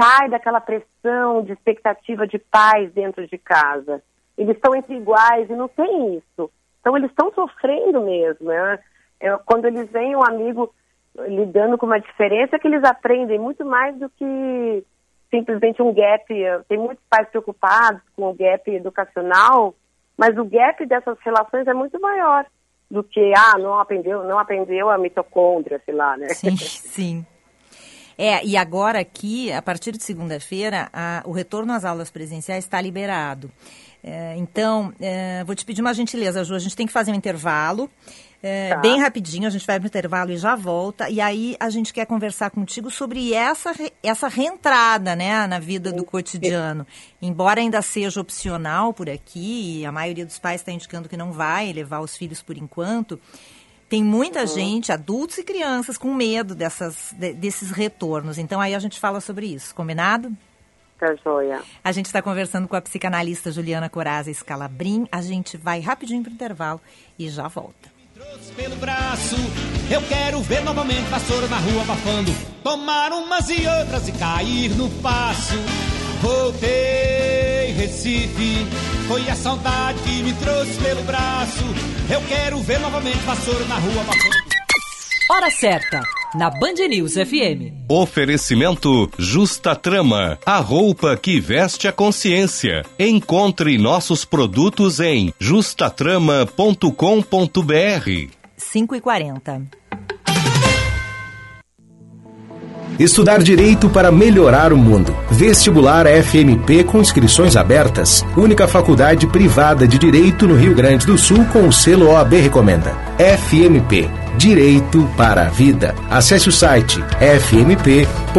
sai daquela pressão de expectativa de pais dentro de casa eles estão entre iguais e não tem isso. Então eles estão sofrendo mesmo. Né? É, quando eles veem um amigo lidando com uma diferença, que eles aprendem muito mais do que simplesmente um gap. Tem muitos pais preocupados com o gap educacional, mas o gap dessas relações é muito maior do que, ah, não aprendeu, não aprendeu a mitocôndria, sei lá, né? Sim, sim. É, e agora aqui, a partir de segunda-feira, o retorno às aulas presenciais está liberado. É, então, é, vou te pedir uma gentileza, Ju. A gente tem que fazer um intervalo. É, tá. Bem rapidinho, a gente vai para o intervalo e já volta. E aí a gente quer conversar contigo sobre essa, essa reentrada né, na vida do cotidiano. Embora ainda seja opcional por aqui, e a maioria dos pais está indicando que não vai levar os filhos por enquanto, tem muita uhum. gente, adultos e crianças, com medo dessas, de, desses retornos. Então aí a gente fala sobre isso, combinado? Tá joia. A gente está conversando com a psicanalista Juliana Coraza Scalabrin. A gente vai rapidinho para o intervalo e já volta. Pelo braço, eu quero ver novamente vassoura na rua abafando, tomar umas e outras e cair no passo. Voltei, Recife, foi a saudade que me trouxe pelo braço. Eu quero ver novamente vassoura na rua abafando. Hora certa, na Band News FM. Oferecimento Justa Trama, a roupa que veste a consciência. Encontre nossos produtos em justatrama.com.br. 5 e 40 Estudar Direito para melhorar o mundo. Vestibular FMP com inscrições abertas. Única faculdade privada de Direito no Rio Grande do Sul com o selo OAB Recomenda. FMP. Direito para a Vida. Acesse o site fmp.edu.br.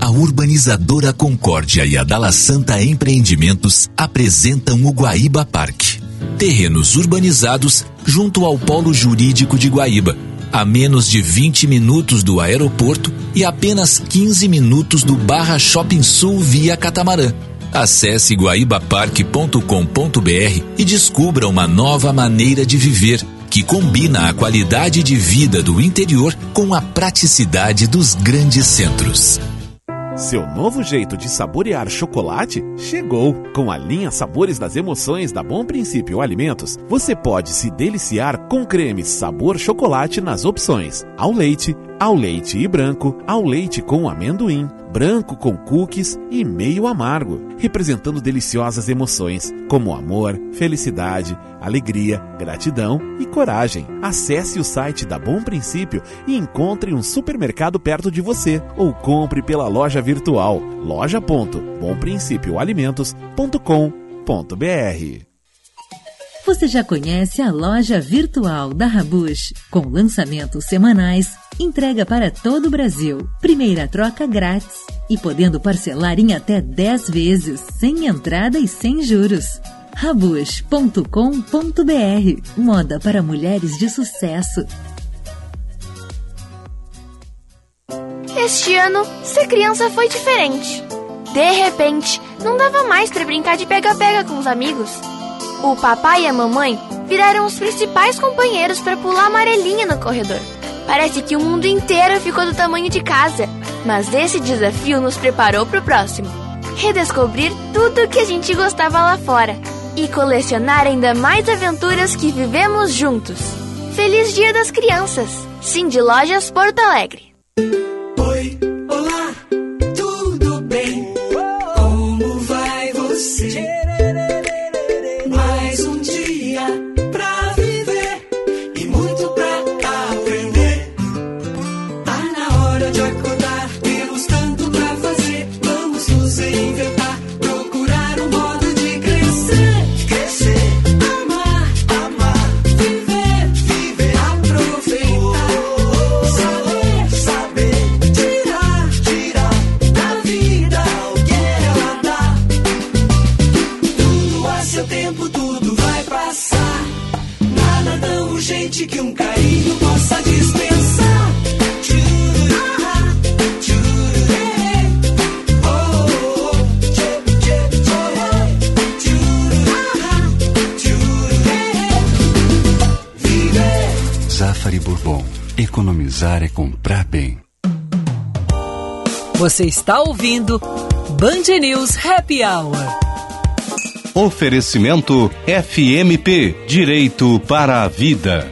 A urbanizadora Concórdia e a Dala Santa Empreendimentos apresentam o Guaíba Parque. Terrenos urbanizados junto ao Polo Jurídico de Guaíba a menos de 20 minutos do aeroporto e apenas 15 minutos do Barra Shopping Sul via catamarã. Acesse guaibaparque.com.br e descubra uma nova maneira de viver que combina a qualidade de vida do interior com a praticidade dos grandes centros. Seu novo jeito de saborear chocolate chegou! Com a linha Sabores das Emoções da Bom Princípio Alimentos, você pode se deliciar com cremes sabor chocolate nas opções ao leite, ao leite e branco, ao leite com amendoim, branco com cookies e meio amargo, representando deliciosas emoções como amor, felicidade, alegria, gratidão e coragem. Acesse o site da Bom Princípio e encontre um supermercado perto de você ou compre pela loja virtual loja.bomprincipioalimentos.com.br. Você já conhece a loja virtual da Rabush, com lançamentos semanais, entrega para todo o Brasil, primeira troca grátis e podendo parcelar em até 10 vezes, sem entrada e sem juros. Rabush.com.br Moda para mulheres de sucesso. Este ano, ser criança foi diferente. De repente, não dava mais para brincar de pega-pega com os amigos. O papai e a mamãe viraram os principais companheiros para pular amarelinha no corredor. Parece que o mundo inteiro ficou do tamanho de casa, mas esse desafio nos preparou para o próximo. Redescobrir tudo que a gente gostava lá fora e colecionar ainda mais aventuras que vivemos juntos. Feliz Dia das Crianças! Cindy Lojas Porto Alegre. Você está ouvindo Band News Happy Hour. Oferecimento FMP Direito para a Vida.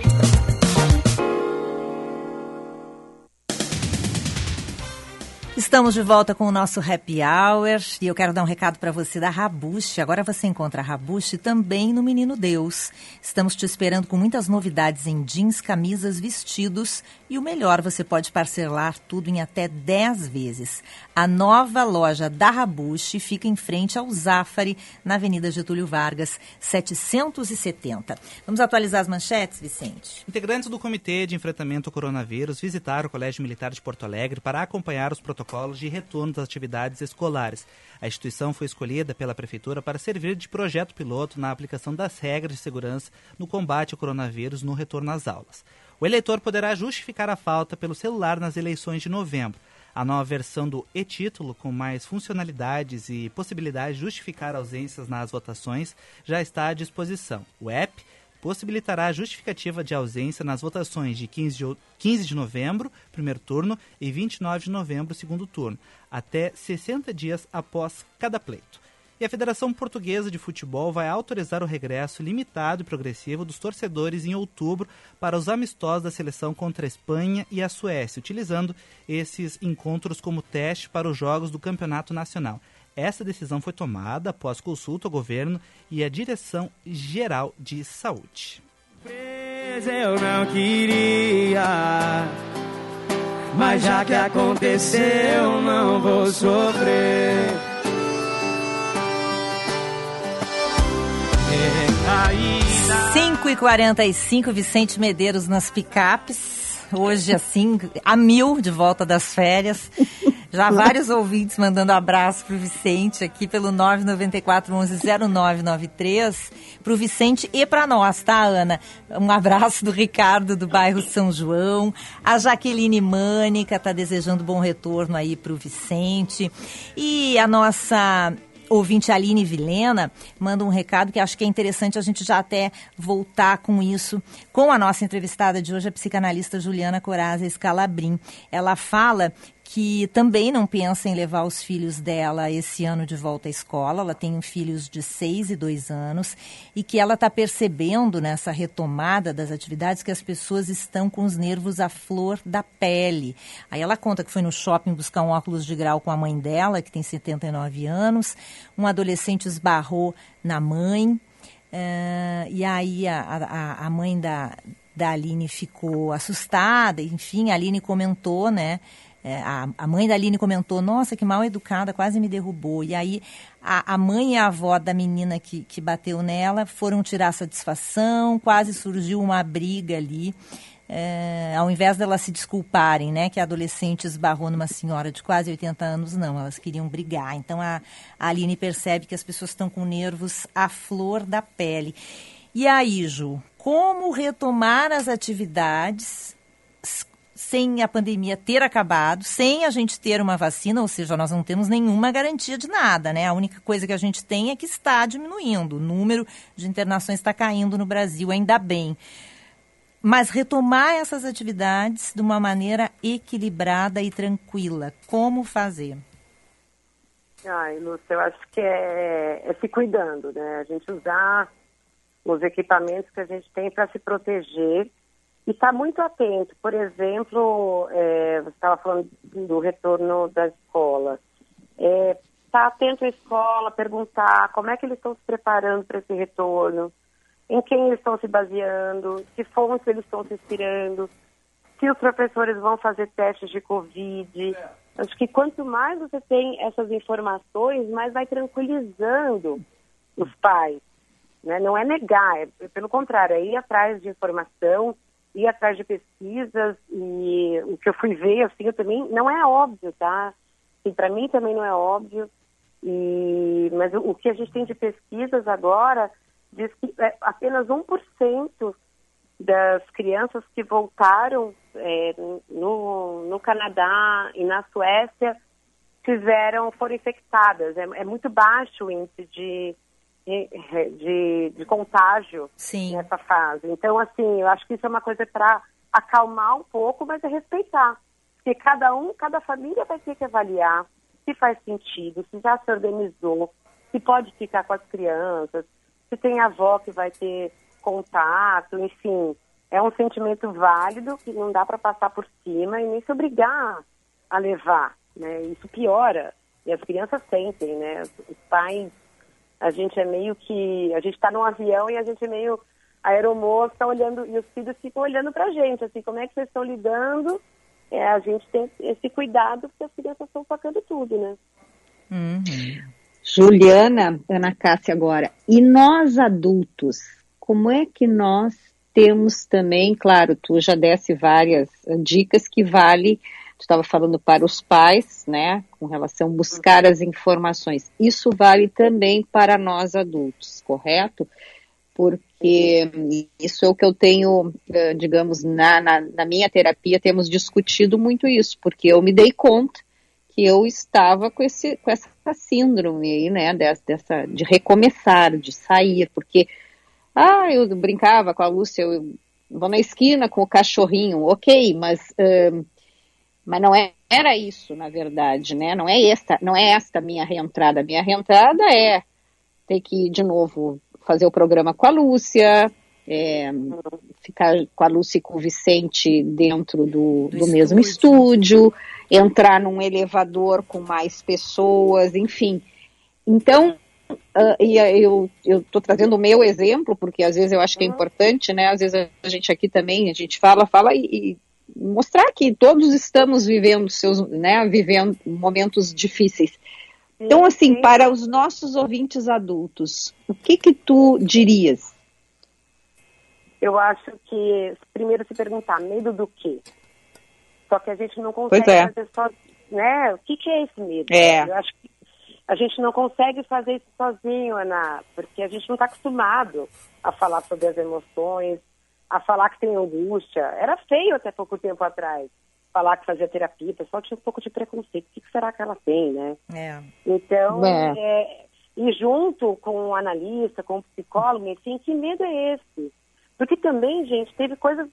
Estamos de volta com o nosso Happy Hour e eu quero dar um recado para você da Rabush. Agora você encontra a Rabush também no Menino Deus. Estamos te esperando com muitas novidades em jeans, camisas, vestidos e o melhor, você pode parcelar tudo em até 10 vezes. A nova loja da Rabush fica em frente ao Zafari, na Avenida Getúlio Vargas, 770. Vamos atualizar as manchetes, Vicente? Integrantes do Comitê de Enfrentamento ao Coronavírus visitaram o Colégio Militar de Porto Alegre para acompanhar os protocolos de retorno das atividades escolares. A instituição foi escolhida pela Prefeitura para servir de projeto piloto na aplicação das regras de segurança no combate ao coronavírus no retorno às aulas. O eleitor poderá justificar a falta pelo celular nas eleições de novembro. A nova versão do e-título, com mais funcionalidades e possibilidade de justificar ausências nas votações, já está à disposição. O app possibilitará a justificativa de ausência nas votações de 15 de, 15 de novembro, primeiro turno, e 29 de novembro, segundo turno, até 60 dias após cada pleito. E a Federação Portuguesa de Futebol vai autorizar o regresso limitado e progressivo dos torcedores em outubro para os amistosos da seleção contra a Espanha e a Suécia, utilizando esses encontros como teste para os jogos do Campeonato Nacional. Essa decisão foi tomada após consulta ao governo e à Direção Geral de Saúde. Eu não queria, mas já que aconteceu, não vou sofrer. 5 e 45 Vicente Medeiros nas picapes. Hoje, assim, a mil de volta das férias. Já vários ouvintes mandando abraço pro Vicente aqui pelo 994 11 0993 pro Vicente e para nós, tá, Ana? Um abraço do Ricardo do bairro São João. A Jaqueline Mânica tá desejando bom retorno aí pro Vicente. E a nossa ouvinte Aline Vilena manda um recado que acho que é interessante a gente já até voltar com isso, com a nossa entrevistada de hoje, a psicanalista Juliana Coraza Scalabrin. Ela fala que também não pensa em levar os filhos dela esse ano de volta à escola. Ela tem filhos de seis e dois anos e que ela está percebendo nessa retomada das atividades que as pessoas estão com os nervos à flor da pele. Aí ela conta que foi no shopping buscar um óculos de grau com a mãe dela, que tem 79 anos. Um adolescente esbarrou na mãe. Uh, e aí a, a, a mãe da, da Aline ficou assustada, enfim, a Aline comentou, né? É, a, a, mãe da Aline comentou, nossa, que mal educada, quase me derrubou. E aí a, a mãe e a avó da menina que, que bateu nela foram tirar satisfação, quase surgiu uma briga ali. É, ao invés delas se desculparem, né, que a adolescente esbarrou numa senhora de quase 80 anos, não, elas queriam brigar. Então a, a Aline percebe que as pessoas estão com nervos à flor da pele. E aí, Ju, como retomar as atividades sem a pandemia ter acabado, sem a gente ter uma vacina, ou seja, nós não temos nenhuma garantia de nada, né? A única coisa que a gente tem é que está diminuindo. O número de internações está caindo no Brasil, ainda bem. Mas retomar essas atividades de uma maneira equilibrada e tranquila. Como fazer? Ai, Lúcia, eu acho que é, é se cuidando, né? A gente usar os equipamentos que a gente tem para se proteger e está muito atento. Por exemplo, é, você estava falando do retorno da escola. Está é, tá atento à escola, perguntar como é que eles estão se preparando para esse retorno, em quem eles estão se baseando, que fontes eles estão se inspirando, se os professores vão fazer testes de Covid. Acho que quanto mais você tem essas informações, mais vai tranquilizando os pais. Né? Não é negar, é, pelo contrário, é ir atrás de informação, ir atrás de pesquisas e o que eu fui ver, assim, eu também, não é óbvio, tá? E para mim também não é óbvio, e, mas o, o, que a gente tem de pesquisas agora diz que é, apenas 1% das crianças que voltaram é, no, no Canadá e na Suécia tiveram, foram infectadas. É, é muito baixo o índice de de, de contágio Sim. nessa fase. Então, assim, eu acho que isso é uma coisa para acalmar um pouco, mas é respeitar. Porque cada um, cada família vai ter que avaliar se faz sentido, se já se organizou, se pode ficar com as crianças, se tem avó que vai ter contato, enfim. É um sentimento válido que não dá para passar por cima e nem se obrigar a levar, né? Isso piora. E as crianças sentem, né? Os pais a gente é meio que. A gente está num avião e a gente é meio. A aeromoça olhando, e os filhos ficam olhando para a gente, assim, como é que vocês estão lidando? É, a gente tem esse cuidado, porque as crianças estão sacando tudo, né? Uhum. Juliana, Ana Cássia agora, e nós adultos, como é que nós temos também, claro, tu já desse várias dicas que vale estava falando para os pais, né, com relação a buscar as informações. Isso vale também para nós adultos, correto? Porque isso é o que eu tenho, eh, digamos, na, na, na minha terapia, temos discutido muito isso, porque eu me dei conta que eu estava com, esse, com essa síndrome aí, né, dessa, dessa, de recomeçar, de sair, porque, ah, eu brincava com a Lúcia, eu vou na esquina com o cachorrinho, ok, mas uh, mas não é, era isso, na verdade, né? Não é esta, não é esta minha reentrada. Minha reentrada é ter que, de novo, fazer o programa com a Lúcia, é, ficar com a Lúcia e com o Vicente dentro do, do, do mesmo estúdio, entrar num elevador com mais pessoas, enfim. Então, uh, e eu estou trazendo o meu exemplo, porque às vezes eu acho que é importante, né? Às vezes a gente aqui também, a gente fala, fala e, e mostrar que todos estamos vivendo seus, né, vivendo momentos difíceis. Então, assim, para os nossos ouvintes adultos, o que que tu dirias? Eu acho que primeiro se perguntar medo do quê? Só que a gente não consegue é. fazer só, né? O que, que é esse medo? É. Eu acho que a gente não consegue fazer isso sozinho, Ana, porque a gente não está acostumado a falar sobre as emoções, a falar que tem angústia. Era feio até pouco tempo atrás falar que fazia terapia, o pessoal tinha um pouco de preconceito. O que, será que ela tem, né? É. Então, É. é, e junto com o analista, com o psicólogo, enfim, que medo é esse? Porque também, gente, teve coisas,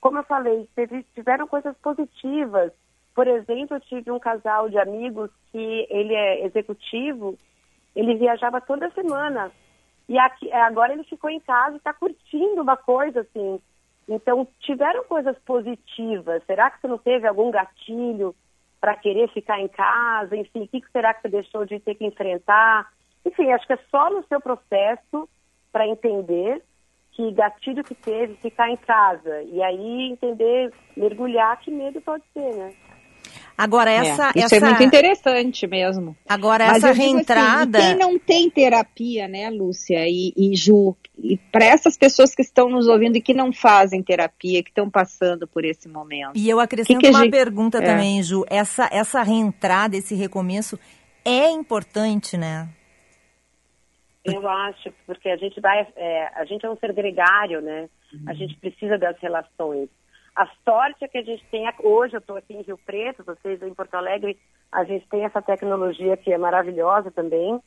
como eu falei, teve, tiveram coisas positivas. Por exemplo, eu tive um casal de amigos que ele é executivo, ele viajava toda semana. E aqui, agora ele ficou em casa e está curtindo uma coisa assim. Então, tiveram coisas positivas. Será que você não teve algum gatilho para querer ficar em casa? Enfim, o que que será que você deixou de ter que enfrentar? Enfim, acho que é só no seu processo para entender que gatilho que teve ficar em casa. E aí entender, mergulhar que medo pode ser, né? Agora, É, essa. isso essa... é muito interessante mesmo. Agora, Mas essa assim, reentrada. e quem não tem terapia, né, Lúcia e, e Ju, e para essas pessoas que estão nos ouvindo e que não fazem terapia, que estão passando por esse momento. E eu acrescento Que que a uma gente- pergunta É. também, Ju. Essa, essa reentrada, esse recomeço é importante, né? Eu acho, porque a gente vai, é, a gente é um ser gregário, né? Uhum. A gente precisa das relações. A sorte é que a gente tem, hoje eu estou aqui em Rio Preto, vocês em Porto Alegre, a gente tem essa tecnologia que é maravilhosa também.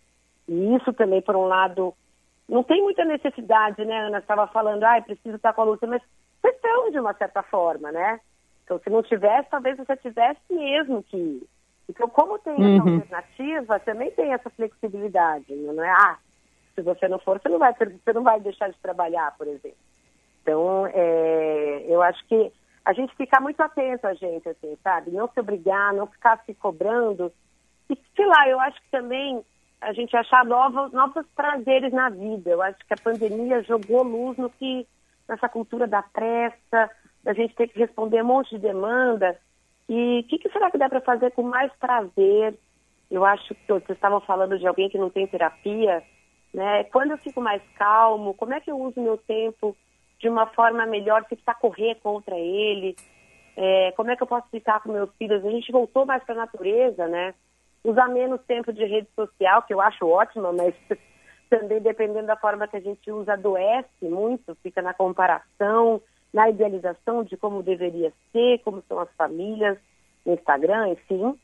E isso também, por um lado, não tem muita necessidade, né, Ana? Estava falando, ah, preciso estar com a Lúcia, mas vocês estão de uma certa forma, né? Então, se não tivesse, talvez você tivesse mesmo que ir. Então, como tem essa Uhum. alternativa, também tem essa flexibilidade, não é? Ah, se você não for, você não vai, você não vai deixar de trabalhar, por exemplo. Então, é, eu acho que a gente ficar muito atento a gente, assim, sabe? Não se obrigar, não ficar se cobrando. E, sei lá, eu acho que também a gente achar novos, novos prazeres na vida. Eu acho que a pandemia jogou luz no que, nessa cultura da pressa, da gente ter que responder um monte de demanda. E o que, que será que dá para fazer com mais prazer? Eu acho que vocês estavam falando de alguém que não tem terapia, né? Quando eu fico mais calmo, como é que eu uso meu tempo de uma forma melhor, se precisar correr contra ele? É, como é que eu posso ficar com meus filhos? A gente voltou mais para a natureza, né? Usar menos tempo de rede social, que eu acho ótima, mas também dependendo da forma que a gente usa, adoece muito, fica na comparação, na idealização de como deveria ser, como são as famílias Instagram, enfim.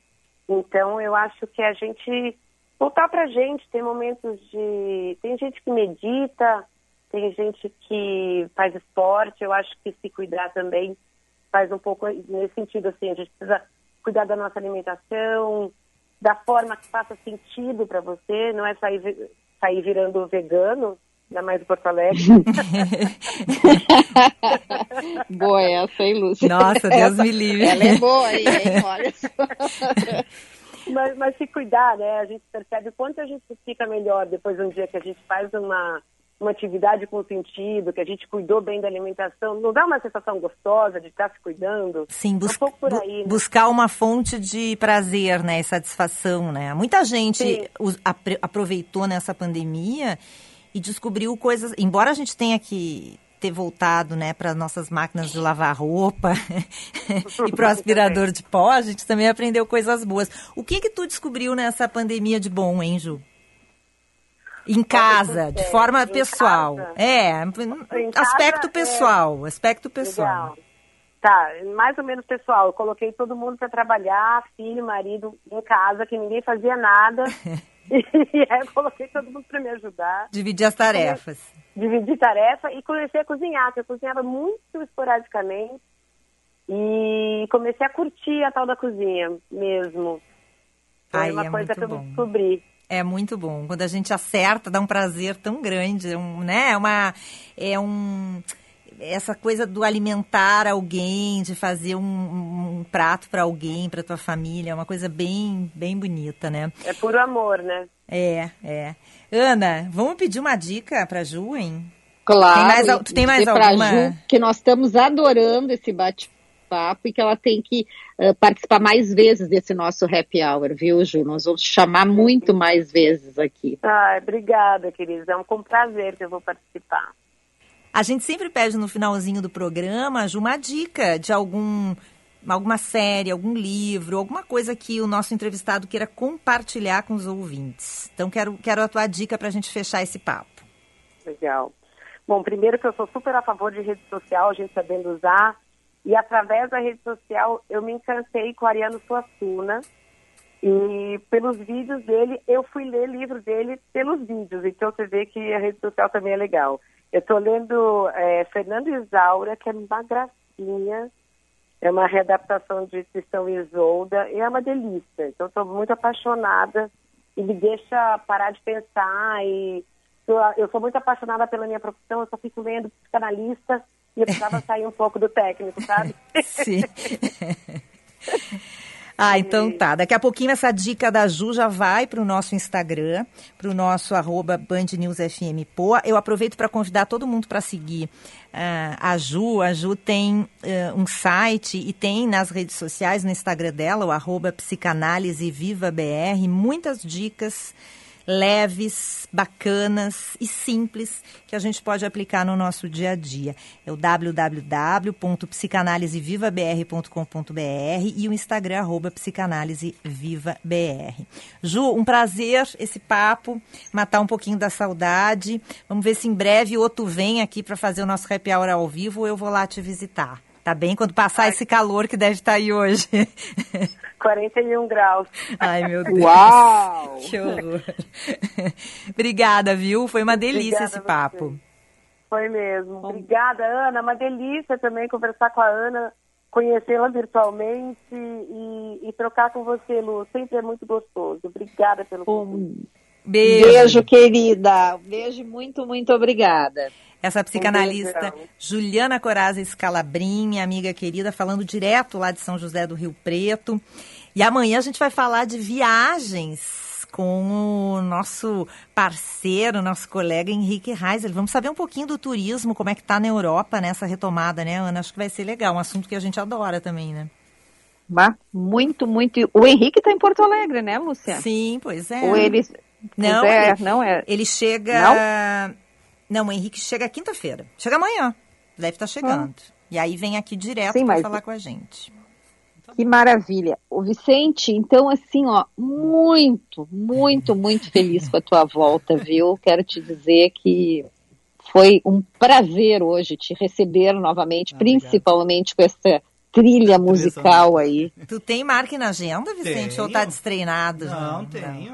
Então, eu acho que a gente voltar pra gente, tem momentos de. Tem gente que medita, tem gente que faz esporte, eu acho que se cuidar também faz um pouco nesse sentido, assim, a gente precisa cuidar da nossa alimentação, da forma que faça sentido para você, não é sair, sair virando vegano, ainda mais em Porto Alegre. Boa essa, hein, Lúcia? Nossa, Deus Essa- me livre. Ela é boa aí, hein? Olha mas, mas se cuidar, né? A gente percebe o quanto a gente fica melhor depois de um dia que a gente faz uma, uma atividade com sentido, que a gente cuidou bem da alimentação. Não dá uma sensação gostosa de estar se cuidando? Sim, bus- um por bu- aí, né? buscar uma fonte de prazer, né, e satisfação, né? Muita gente Sim. aproveitou nessa pandemia e descobriu coisas, embora a gente tenha que ter voltado, né, para nossas máquinas de lavar roupa e para o aspirador de pó, a gente também aprendeu coisas boas. O que que tu descobriu nessa pandemia de bom, hein, Ju? Em casa, de é, forma pessoal. casa? É, Em aspecto casa, é, pessoal, aspecto pessoal. Legal. Tá, mais ou menos pessoal. Eu coloquei todo mundo para trabalhar, filho, marido, em casa, que ninguém fazia nada. e aí eu coloquei todo mundo para me ajudar. Dividir as tarefas. Dividir tarefa e comecei a cozinhar, porque eu cozinhava muito esporadicamente. E comecei a curtir a tal da cozinha mesmo. Foi Ai, uma é coisa que eu bom. descobri. É muito bom. Quando a gente acerta, dá um prazer tão grande, um, né? É uma é um essa coisa do alimentar alguém, de fazer um, um prato para alguém, para tua família, é uma coisa bem bem bonita, né? É puro amor, né? É, é. Ana, vamos pedir uma dica para Ju, hein? Claro. Tem mais, tu tem mais alguma? Ju que nós estamos adorando esse bate-papo e que ela tem que eh, participar mais vezes desse nosso happy hour, viu, Ju? Nós vamos chamar muito mais vezes aqui. Ai, obrigada, queridos. É um com prazer que eu vou participar. A gente sempre pede no finalzinho do programa, Ju, uma dica de algum alguma série, algum livro, alguma coisa que o nosso entrevistado queira compartilhar com os ouvintes. Então, quero, quero a tua dica para a gente fechar esse papo. Legal. Bom, primeiro que eu sou super a favor de rede social, a gente sabendo usar. E através da rede social eu me encantei com Ariano Suassuna. E pelos vídeos dele, eu fui ler livro dele pelos vídeos. Então você vê que a rede social também é legal. Eu estou lendo é, Fernando Isaura, que é uma gracinha. É uma readaptação de Tristão Isolda. E é uma delícia. Então estou muito apaixonada. E me deixa parar de pensar e eu sou muito apaixonada pela minha profissão, eu só fico lendo psicanalista e eu precisava sair um pouco do técnico, sabe? Sim. Ah, então tá. Daqui a pouquinho essa dica da Ju já vai para o nosso Instagram, para o nosso arroba Band News FM Poa. Eu aproveito para convidar todo mundo para seguir ah, a Ju. A Ju tem eh, um site e tem nas redes sociais, no Instagram dela, o arroba Psicanálise Viva BR, muitas dicas leves, bacanas e simples que a gente pode aplicar no nosso dia a dia. É o www.psicanalisevivabr.com.br e o Instagram arroba psicanalisevivabr. Ju, um prazer esse papo, matar um pouquinho da saudade. Vamos ver se em breve outro vem aqui para fazer o nosso happy hour ao vivo ou eu vou lá te visitar. Tá bem? Quando passar esse calor que deve estar aí hoje. 41 graus. Ai, meu Deus. Uau! Que horror. Obrigada, viu? Foi uma delícia Obrigada esse papo. Foi mesmo. Obrigada, Ana. Uma delícia também conversar com a Ana, conhecê-la virtualmente e, e trocar com você, Lu. Sempre é muito gostoso. Obrigada pelo convite. Beijo. Beijo, querida. Beijo, muito, muito obrigada. Essa psicanalista. Juliana Corazza Scalabrin, minha amiga querida, falando direto lá de São José do Rio Preto. E amanhã a gente vai falar de viagens com o nosso parceiro, nosso colega Henrique Reiser. Vamos saber um pouquinho do turismo, como é que tá na Europa nessa retomada, né, Ana? Acho que vai ser legal, um assunto que a gente adora também, né? Muito, muito. O Henrique está em Porto Alegre, né, Lúcia? Sim, pois é. Ou ele. Não, é, ele, não é. Ele chega. Não, o Henrique chega quinta-feira. Chega amanhã. Deve estar chegando. E aí vem aqui direto para falar com a gente. Que maravilha. O Vicente, então, assim, ó, muito, muito, muito feliz com a tua volta, viu? Quero te dizer que foi um prazer hoje te receber novamente, principalmente com essa trilha musical aí. Tu tem marca na agenda, Vicente? Tenho. Ou tá destreinado? já? Não, tenho.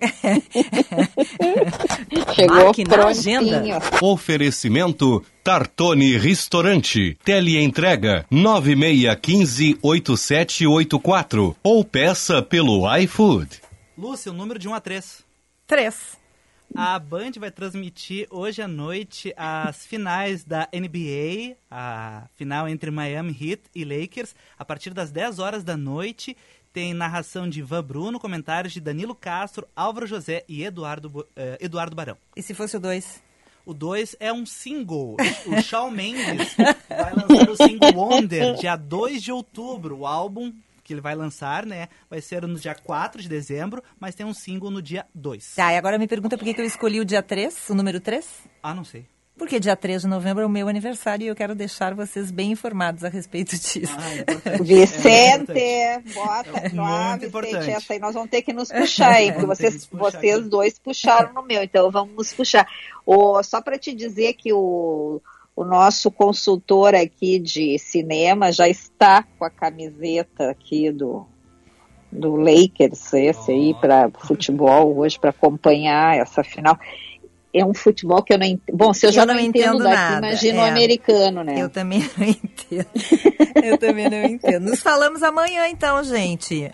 Chegou Marque na agenda. Oferecimento Tartone Restaurante. Teleentrega 96158784 ou peça pelo iFood. Lúcia, o número de 1 a 3. Três. A Band vai transmitir hoje à noite as finais da NBA, a final entre Miami Heat e Lakers, a partir das 10 horas da noite. Tem narração de Ivan Bruno, comentários de Danilo Castro, Álvaro José e Eduardo, eh, Eduardo Barão. E se fosse o dois? O 2 é um single. O Shawn Mendes vai lançar o single Wonder dia 2 de outubro. O álbum que ele vai lançar, né, vai ser no dia 4 de dezembro, mas tem um single no dia 2. Tá, e agora me pergunta por que que eu escolhi o dia 3, o número 3? Ah, não sei. Porque dia 3 de novembro é o meu aniversário e eu quero deixar vocês bem informados a respeito disso. Vicente, bota É lá, Vicente, importante. essa aí nós vamos ter que nos puxar, hein? Porque vocês, vocês dois puxaram no meu, então vamos nos puxar. Ô, só para te dizer que o, o nosso consultor aqui de cinema já está com a camiseta aqui do, do Lakers, esse aí, para futebol hoje, para acompanhar essa final. É um futebol que eu não entendo. Bom, se eu já não, entendo, daqui, nada, imagino o é. americano, né? Eu também não entendo. Eu também não entendo. Nos falamos amanhã, então, gente.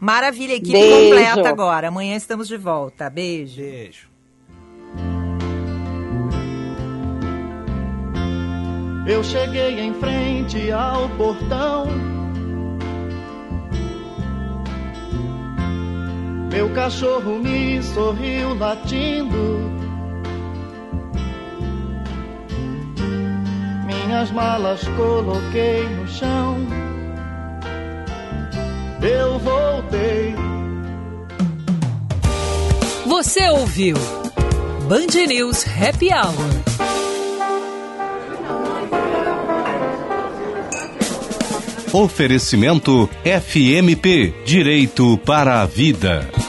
Maravilha, equipe Beijo. completa agora. Amanhã estamos de volta. Beijo. Beijo. Eu cheguei em frente ao portão. Meu cachorro me sorriu latindo. Minhas malas coloquei no chão. Eu voltei. Você ouviu Band News Happy Hour. Oferecimento FMP Direito para a Vida.